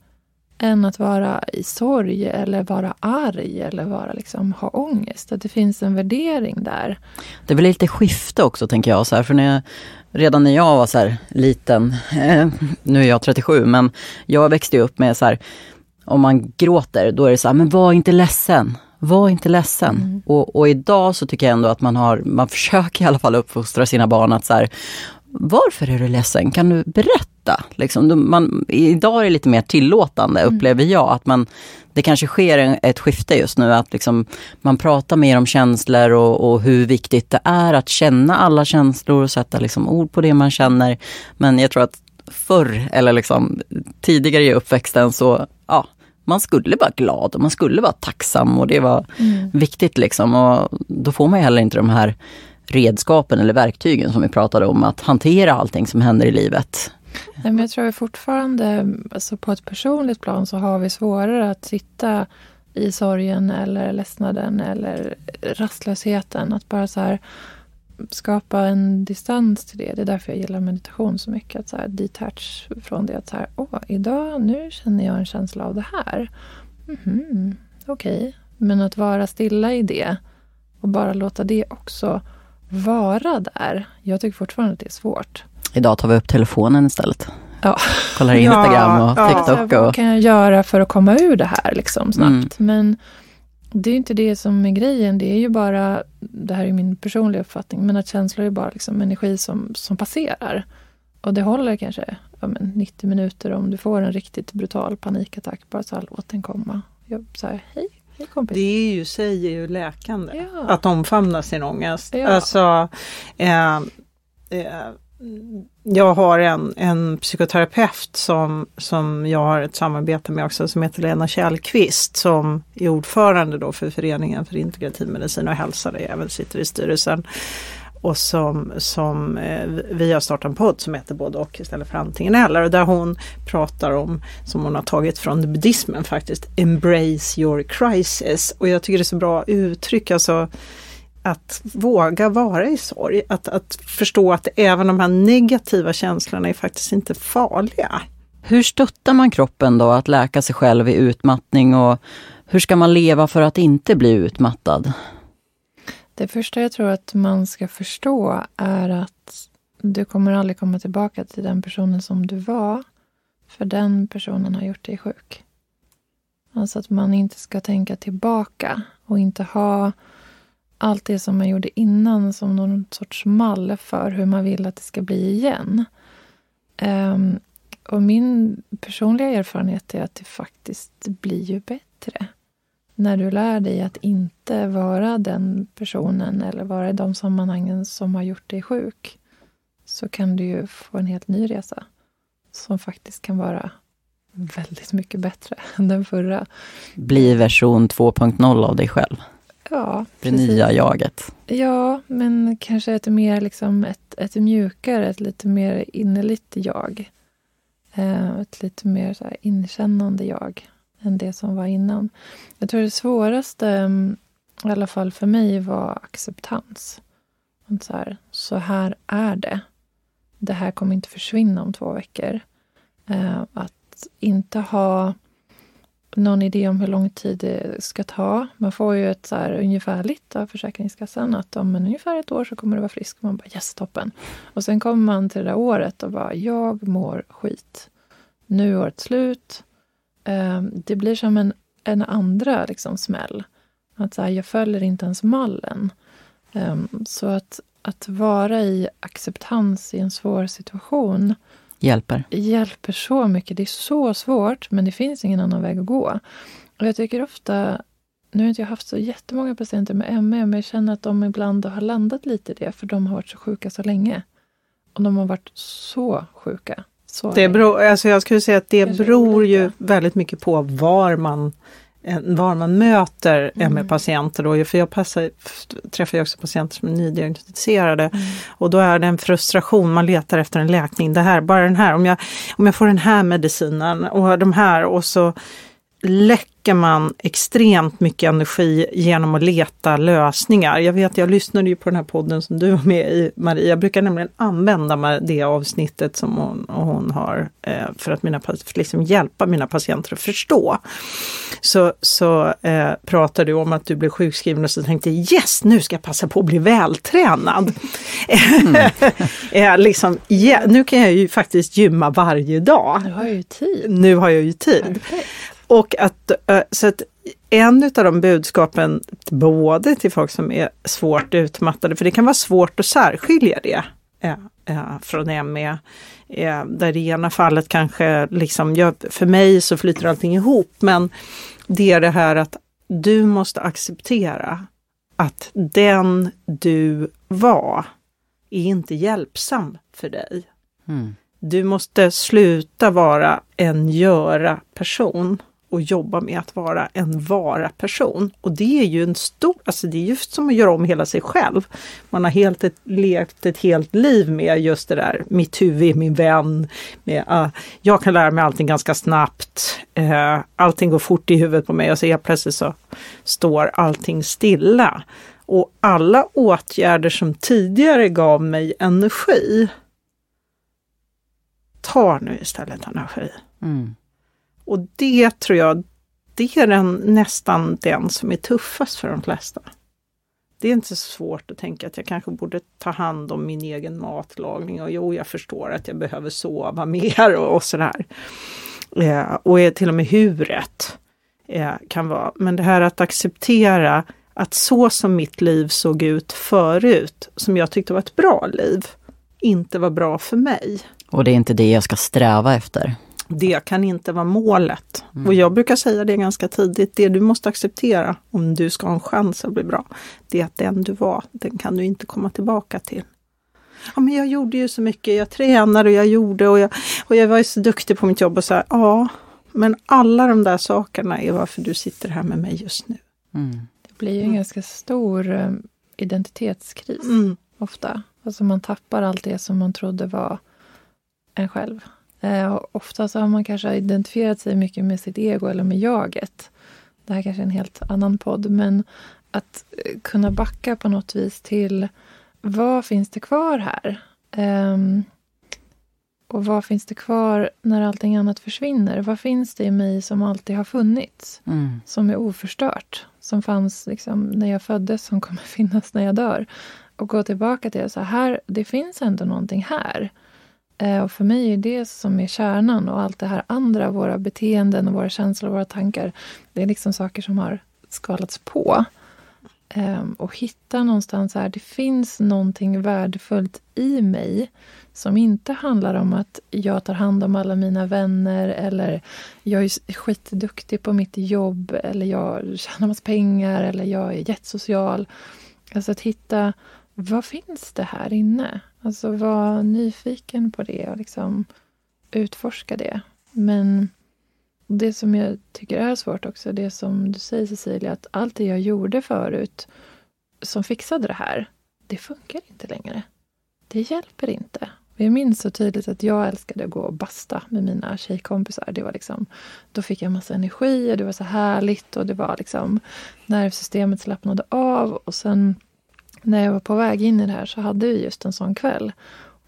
än att vara i sorg eller vara arg eller vara liksom, ha ångest. Att det finns en värdering där. Det väl lite skifte också tänker jag. Så här, för när jag, redan när jag var så här, liten, eh, nu är jag 37, men jag växte upp med så här, om man gråter, då är det så här, men var inte ledsen. Var inte ledsen. Mm. Och, och, idag så tycker jag ändå att man har, man försöker i alla fall uppfostra sina barn att så här, varför är du ledsen? Kan du berätta? Liksom, man, idag är det lite mer tillåtande, mm. upplever jag. Att man, det kanske sker en, ett skifte just nu, att liksom, man pratar mer om känslor och, och, hur viktigt det är att känna alla känslor och sätta liksom, ord på det man känner. Men jag tror att förr, eller liksom, tidigare i uppväxten, så ja, man skulle vara glad och man skulle vara tacksam och det var mm. viktigt. liksom. Och då får man heller inte de här redskapen eller verktygen som vi pratade om, att hantera allting som händer i livet. Nej, men jag tror fortfarande, alltså på ett personligt plan så har vi svårare att sitta i sorgen eller ledsnaden eller rastlösheten. Att bara så här, skapa en distans till det. Det är därför jag gillar meditation så mycket. Att så här, detach från det. Att så här, åh, idag, nu känner jag en känsla av det här. Mm -hmm, Okej. Okay. Men att vara stilla i det och bara låta det också vara där. Jag tycker fortfarande att det är svårt. Idag tar vi upp telefonen istället. Ja. Kollar Instagram och ja, TikTok. Ja. Vad kan jag göra för att komma ur det här liksom snabbt? Mm. Men det är inte det som är grejen. Det är ju bara, det här är min personliga uppfattning, men att känslor är bara liksom energi som, som passerar. Och det håller kanske ja, men 90 minuter om du får en riktigt brutal panikattack. Bara så här, låt den komma. Jag här, hej, det är ju, säger ju läkande, ja. att omfamna sin ångest. Ja. Alltså, eh, eh, jag har en, en psykoterapeut som, som jag har ett samarbete med också som heter Lena Kjellqvist som är ordförande då för Föreningen för integrativ medicin och hälsa där jag även sitter i styrelsen och som, som eh, vi har startat en podd som heter både och istället för antingen eller och där hon pratar om, som hon har tagit från buddhismen faktiskt, embrace your crisis. Och jag tycker det är så bra uttryck, alltså att våga vara i sorg, att, att förstå att även de här negativa känslorna är faktiskt inte farliga. Hur stöttar man kroppen då att läka sig själv i utmattning och hur ska man leva för att inte bli utmattad? Det första jag tror att man ska förstå är att du kommer aldrig komma tillbaka till den personen som du var. För den personen har gjort dig sjuk. Alltså att man inte ska tänka tillbaka och inte ha allt det som man gjorde innan som någon sorts mall för hur man vill att det ska bli igen. Um, och min personliga erfarenhet är att det faktiskt blir ju bättre när du lär dig att inte vara den personen eller vara i de sammanhangen som har gjort dig sjuk så kan du ju få en helt ny resa som faktiskt kan vara väldigt mycket bättre än den förra. Bli version 2.0 av dig själv. Ja, Det precis. nya jaget. Ja, men kanske ett mer liksom ett, ett mjukare, ett lite mer innerligt jag. Eh, ett lite mer så inkännande jag än det som var innan. Jag tror det svåraste, mm, i alla fall för mig, var acceptans. Så här, så här är det. Det här kommer inte försvinna om två veckor. Eh, att inte ha någon idé om hur lång tid det ska ta. Man får ju ett så här ungefärligt av Försäkringskassan att om en ungefär ett år så kommer du vara frisk. Man bara yes, toppen. Och sen kommer man till det där året och bara jag mår skit. Nu är året slut. Ehm, det blir som en, en andra liksom smäll. Att så här, jag följer inte ens mallen. Ehm, så att, att vara i acceptans i en svår situation Hjälper. hjälper så mycket. Det är så svårt, men det finns ingen annan väg att gå. Och jag tycker ofta, nu har inte jag haft så jättemånga patienter med ME, men jag känner att de ibland har landat lite i det, för de har varit så sjuka så länge. Och de har varit så sjuka. Så Det beror, alltså jag skulle säga att det beror ju väldigt mycket på var man var man möter Mm. ME-patienter då, för jag passar, träffar ju också patienter som är nydiagnostiserade Mm. och då är det en frustration, man letar efter en läkning. Det här, bara den här, om jag, om jag får den här medicinen och de här och så läcker man extremt mycket energi genom att leta lösningar. Jag vet, jag lyssnade ju på den här podden som du var med i Maria. Jag brukar nämligen använda det avsnittet som hon, hon har eh, för att mina, för liksom hjälpa mina patienter att förstå. Så, så eh, pratade du om att du blev sjukskriven och så tänkte jag, yes, nu ska jag passa på att bli vältränad. eh, liksom, ja, nu kan jag ju faktiskt gymma varje dag Du har ju tid. nu har jag ju tid. Och att, så att en av de budskapen, både till folk som är svårt utmattade, för det kan vara svårt att särskilja det eh, eh, från ME. Eh, där i ena fallet kanske, liksom, jag, för mig så flyter allting ihop, men det är det här att du måste acceptera att den du var är inte hjälpsam för dig. Mm. Du måste sluta vara en göra-person och jobba med att vara en vara-person. Och det är ju en stor, alltså det är just som att göra om hela sig själv. Man har helt ett, levt ett helt liv med just det där, mitt huvud är min vän, med, uh, jag kan lära mig allting ganska snabbt, Uh, allting går fort i huvudet på mig och så helt plötsligt så står allting stilla. Och alla åtgärder som tidigare gav mig energi tar nu istället energi. Mm. Och det tror jag, det är den, nästan den som är tuffast för de flesta. Det är inte så svårt att tänka att jag kanske borde ta hand om min egen matlagning och jo, jag förstår att jag behöver sova mer och, och sådär. Eh, och är till och med huret eh, kan vara. Men det här att acceptera att så som mitt liv såg ut förut, som jag tyckte var ett bra liv, inte var bra för mig. Och det är inte det jag ska sträva efter. Det kan inte vara målet. Och jag brukar säga det ganska tidigt. Det du måste acceptera om du ska ha en chans att bli bra, det är att den du var, den kan du inte komma tillbaka till. Ja, men jag gjorde ju så mycket. Jag tränade och jag gjorde och jag, och jag var ju så duktig på mitt jobb. och så här, Ja, men alla de där sakerna är varför du sitter här med mig just nu. Mm. Det blir ju en ganska stor eh, identitetskris Mm. ofta. Alltså man tappar allt det som man trodde var en själv. Eh, ofta så har man kanske identifierat sig mycket med sitt ego eller med jaget. Det här kanske är en helt annan podd, men att eh, kunna backa på något vis till vad finns det kvar här? Ehm, och vad finns det kvar när allting annat försvinner? Vad finns det i mig som alltid har funnits? Mm. som är oförstört. Som fanns liksom när jag föddes, som kommer finnas när jag dör. Och gå tillbaka till det, så här, det finns ändå någonting här. Eh, och för mig är det som är kärnan och allt det här andra, våra beteenden och våra känslor och våra tankar. Det är liksom saker som har skalats på. Ehm, och hitta någonstans här, det finns någonting värdefullt i mig som inte handlar om att jag tar hand om alla mina vänner eller jag är skitduktig på mitt jobb eller jag tjänar massa pengar eller jag är jättesocial. Alltså att hitta, vad finns det här inne? Alltså var nyfiken på det och liksom utforska det. Men det som jag tycker är svårt också, det som du säger Cecilia, att allt det jag gjorde förut som fixade det här, det funkar inte längre. Det hjälper inte. Jag minns så tydligt att jag älskade att gå och basta med mina tjejkompisar. Det var liksom, då fick jag massa energi och det var så härligt och det var liksom nervsystemet slappnade av och sen när jag var på väg in i det här så hade vi just en sån kväll.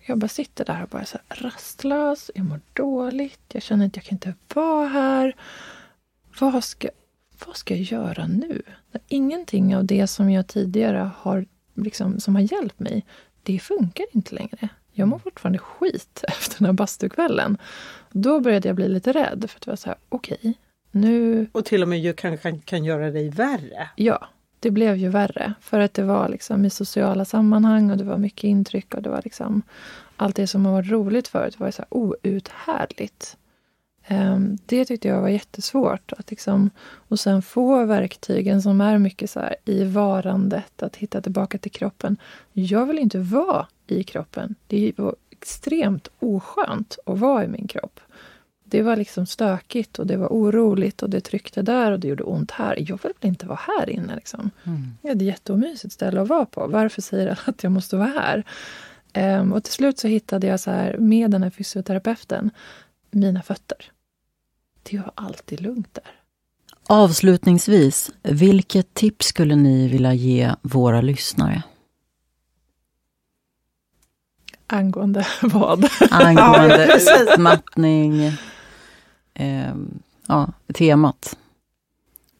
Jag bara sitter där och bara så rastlös, jag mår dåligt, jag känner att jag kan inte vara här. Vad ska, vad ska jag göra nu? Ingenting av det som jag tidigare har, liksom, som har hjälpt mig, det funkar inte längre. Jag mår fortfarande skit efter den här bastukvällen. Då började jag bli lite rädd, för att det var så här, okej, okay, nu... Och till och med kan, kan, kan göra dig värre. Ja, det blev ju värre. För att det var liksom i sociala sammanhang och det var mycket intryck och det var liksom allt det som har varit roligt förut var så här outhärdligt. Um, det tyckte jag var jättesvårt. Att liksom, och sen få verktygen som är mycket så här, i varandet, att hitta tillbaka till kroppen. Jag vill inte vara i kroppen. Det var extremt oskönt att vara i min kropp. Det var liksom stökigt och det var oroligt och det tryckte där och det gjorde ont här. Jag vill inte vara här inne. Liksom. Mm. Det är ett jätteomysigt ställe att vara på. Varför säger jag att jag måste vara här? Um, och till slut så hittade jag så här, med den här fysioterapeuten mina fötter. Det var alltid lugnt där. Avslutningsvis, vilket tips skulle ni vilja ge våra lyssnare? Angående vad? Angående utmattning, eh, ja, temat.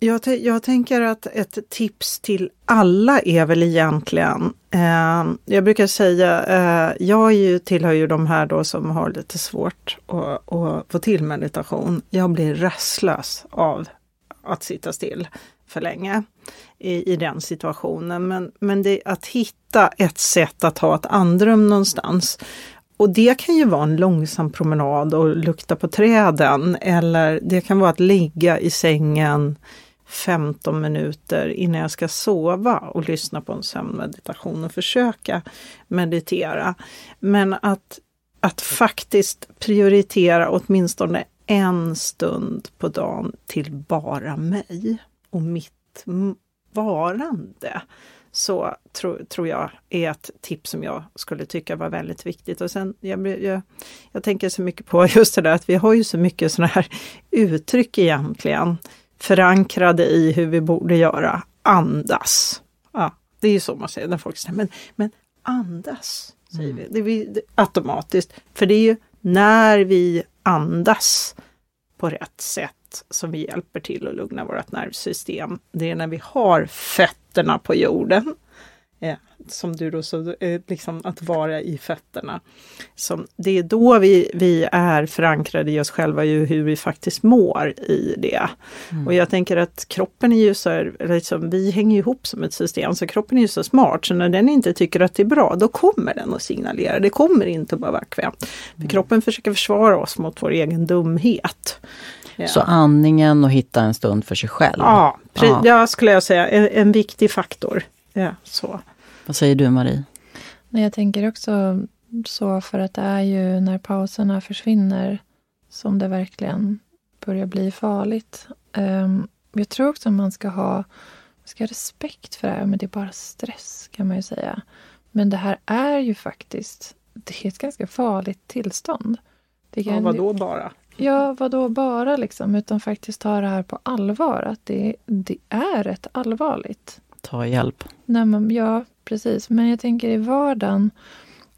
Jag, jag, tänker att ett tips till alla är väl egentligen, eh, jag brukar säga, eh, jag är ju, tillhör ju de här då som har lite svårt att, att få till meditation. Jag blir rastlös av att sitta still för länge i, i den situationen. Men, men det, att hitta ett sätt att ha ett andrum någonstans. Och det kan ju vara en långsam promenad och lukta på träden eller det kan vara att ligga i sängen 15 minuter innan jag ska sova och lyssna på en sömnmeditation och försöka meditera. Men att, att faktiskt prioritera åtminstone en stund på dagen till bara mig och mitt varande. Så tro, tror jag är ett tips som jag skulle tycka var väldigt viktigt. Och sen, jag, jag, jag tänker så mycket på just det där att vi har ju så mycket sådana här uttryck egentligen förankrade i hur vi borde göra. Andas. Ja, det är ju så man säger när folk säger men, men andas, säger mm. vi. Det är vi automatiskt. För det är ju när vi andas på rätt sätt som vi hjälper till att lugna vårt nervsystem. Det är när vi har fötterna på jorden eh, som du då så, eh, liksom att vara i fötterna. Som, det är då vi, vi är förankrade i oss själva, ju hur vi faktiskt mår i det. Mm. Och jag tänker att kroppen är ju så här, liksom, vi hänger ihop som ett system, så kroppen är ju så smart, så när den inte tycker att det är bra, då kommer den att signalera. Det kommer inte att vara bekvämt. Mm. För kroppen försöker försvara oss mot vår egen dumhet. Ja. Så andningen och hitta en stund för sig själv? Ja, ja. ja skulle jag säga, en, en viktig faktor. Ja, så. Vad säger du Marie? Nej, jag tänker också så för att det är ju när pauserna försvinner som det verkligen börjar bli farligt. Um, jag tror också att man ska ha, man ska ha respekt för det här, men det är bara stress kan man ju säga. Men det här är ju faktiskt det är ett ganska farligt tillstånd. Det kan, ja, vadå bara? Ja, vadå bara liksom? Utan faktiskt ta det här på allvar. Att det, det är rätt allvarligt. Ta hjälp. Nej, men, ja, precis. Men jag tänker i vardagen,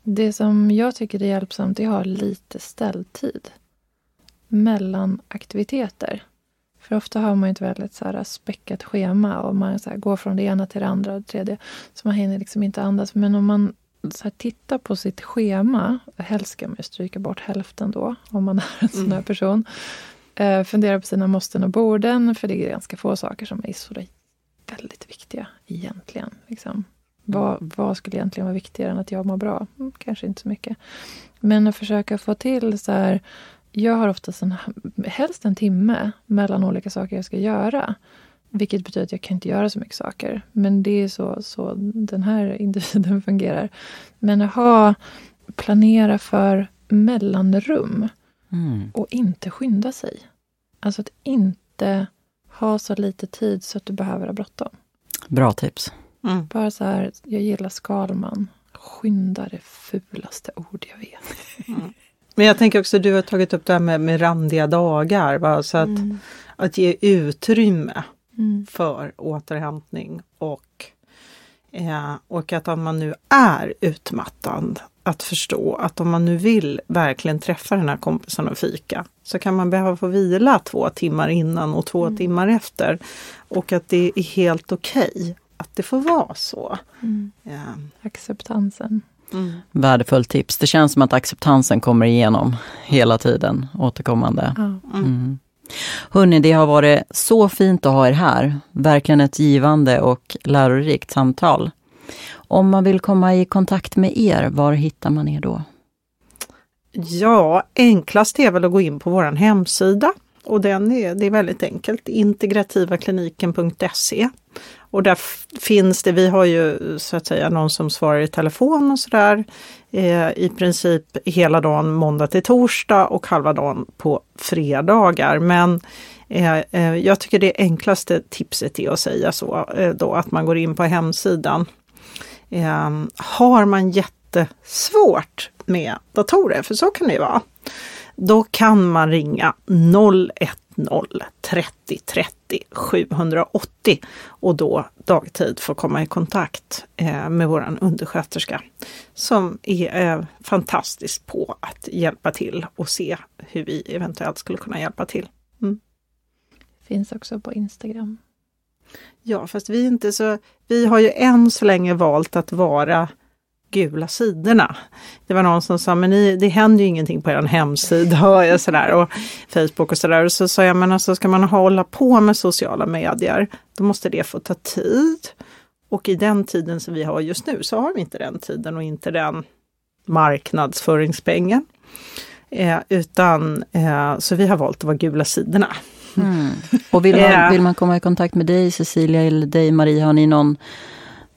det som jag tycker är hjälpsamt är att ha lite ställtid mellan aktiviteter. För ofta har man ett väldigt så här späckat schema och man så går från det ena till det andra och det tredje. Så man hinner liksom inte andas. Men om man så tittar på sitt schema, helst ska man stryka bort hälften då, om man är en sån här mm. person. Eh, fundera på sina måsten och borden, för det är ganska få saker som är så väldigt viktiga egentligen. Liksom. Vad, vad skulle egentligen vara viktigare än att jag mår bra? Mm, kanske inte så mycket. Men att försöka få till så här... Jag har oftast en, helst en timme mellan olika saker jag ska göra. Vilket betyder att jag kan inte göra så mycket saker. Men det är så, så den här individen fungerar. Men att ha, planera för mellanrum. Mm. Och inte skynda sig. Alltså att inte ha så lite tid så att du behöver ha bråttom. Bra tips. Mm. Bara så här, jag gillar Skalman. Skynda det fulaste ord jag vet. Mm. Men jag tänker också, du har tagit upp det här med, med randiga dagar. Va? Så att, mm. att ge utrymme mm. för återhämtning och, eh, och att om man nu är utmattad att förstå att om man nu vill verkligen träffa den här kompisen och fika så kan man behöva få vila två timmar innan och två mm. timmar efter. Och att det är helt okej okay att det får vara så. Mm. Ja. Acceptansen. Mm. Värdefullt tips. Det känns som att acceptansen kommer igenom hela tiden, återkommande. Mm. Mm. Hörni, det har varit så fint att ha er här. Verkligen ett givande och lärorikt samtal. Om man vill komma i kontakt med er, var hittar man er då? Ja, enklast är väl att gå in på vår hemsida och den är, det är väldigt enkelt, integrativakliniken.se. Och där finns det, vi har ju så att säga någon som svarar i telefon och sådär. Eh, I princip hela dagen måndag till torsdag och halva dagen på fredagar. Men eh, eh jag tycker det enklaste tipset är att säga så eh, då att man går in på hemsidan. Eh, har man jättesvårt med datorer, för så kan det ju vara, då kan man ringa 010 30 30 780 och då dagtid få komma i kontakt med våran undersköterska som är fantastisk på att hjälpa till och se hur vi eventuellt skulle kunna hjälpa till. Mm. Finns också på Instagram. Ja, fast vi inte så... Vi har ju än så länge valt att vara gula sidorna. Det var någon som sa, men ni, det händer ju ingenting på er hemsida och, sådär, och Facebook och sådär. Och så sa jag, men alltså ska man hålla på med sociala medier, då måste det få ta tid. Och i den tiden som vi har just nu så har vi inte den tiden och inte den marknadsföringspengen. Eh, utan, eh, så vi har valt att vara gula sidorna. Mm. Och vill man, vill man komma i kontakt med dig Cecilia eller dig Marie, har ni någon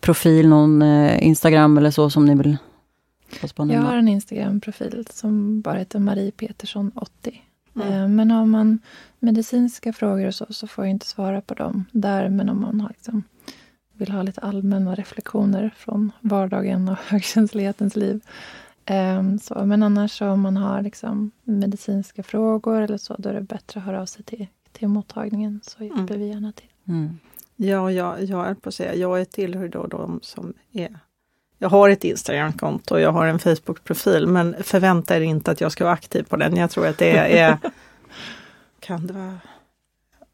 profil, någon eh, Instagram eller så som ni vill Jag har en Instagram-profil som bara heter Marie Petersson 80. Mm. Eh, men har man medicinska frågor och så, så får jag inte svara på dem där. Men om man har liksom, vill ha lite allmänna reflektioner från vardagen och högkänslighetens liv. Um, så, men annars om man har liksom medicinska frågor eller så, då är det bättre att höra av sig till, till mottagningen så hjälper mm. vi gärna till. Mm. Ja, jag, jag är på att säga, jag är tillhör då de som är jag har ett Instagramkonto och jag har en Facebook-profil men förvänta er inte att jag ska vara aktiv på den. Jag tror att det är... kan det vara...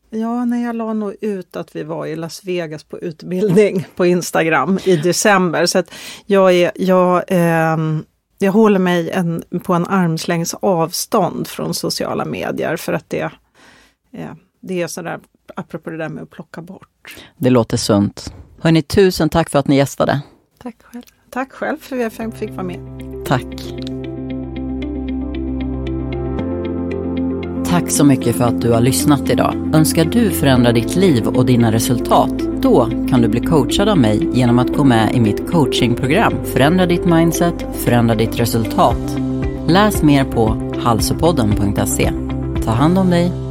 Ja, när jag la nog ut att vi var i Las Vegas på utbildning på Instagram i december. Så att jag, är, jag, eh, jag håller mig en, på en armslängds avstånd från sociala medier för att det, eh, det är sådär apropå det där med att plocka bort. Det låter sunt. Hörni, tusen tack för att ni gästade. Tack själv. Tack själv för att jag fick vara med. Tack. Tack så mycket för att du har lyssnat idag. Önskar du förändra ditt liv och dina resultat? Då kan du bli coachad av mig genom att gå med i mitt coachingprogram Förändra ditt mindset, förändra ditt resultat. Läs mer på halsopodden.se. Ta hand om dig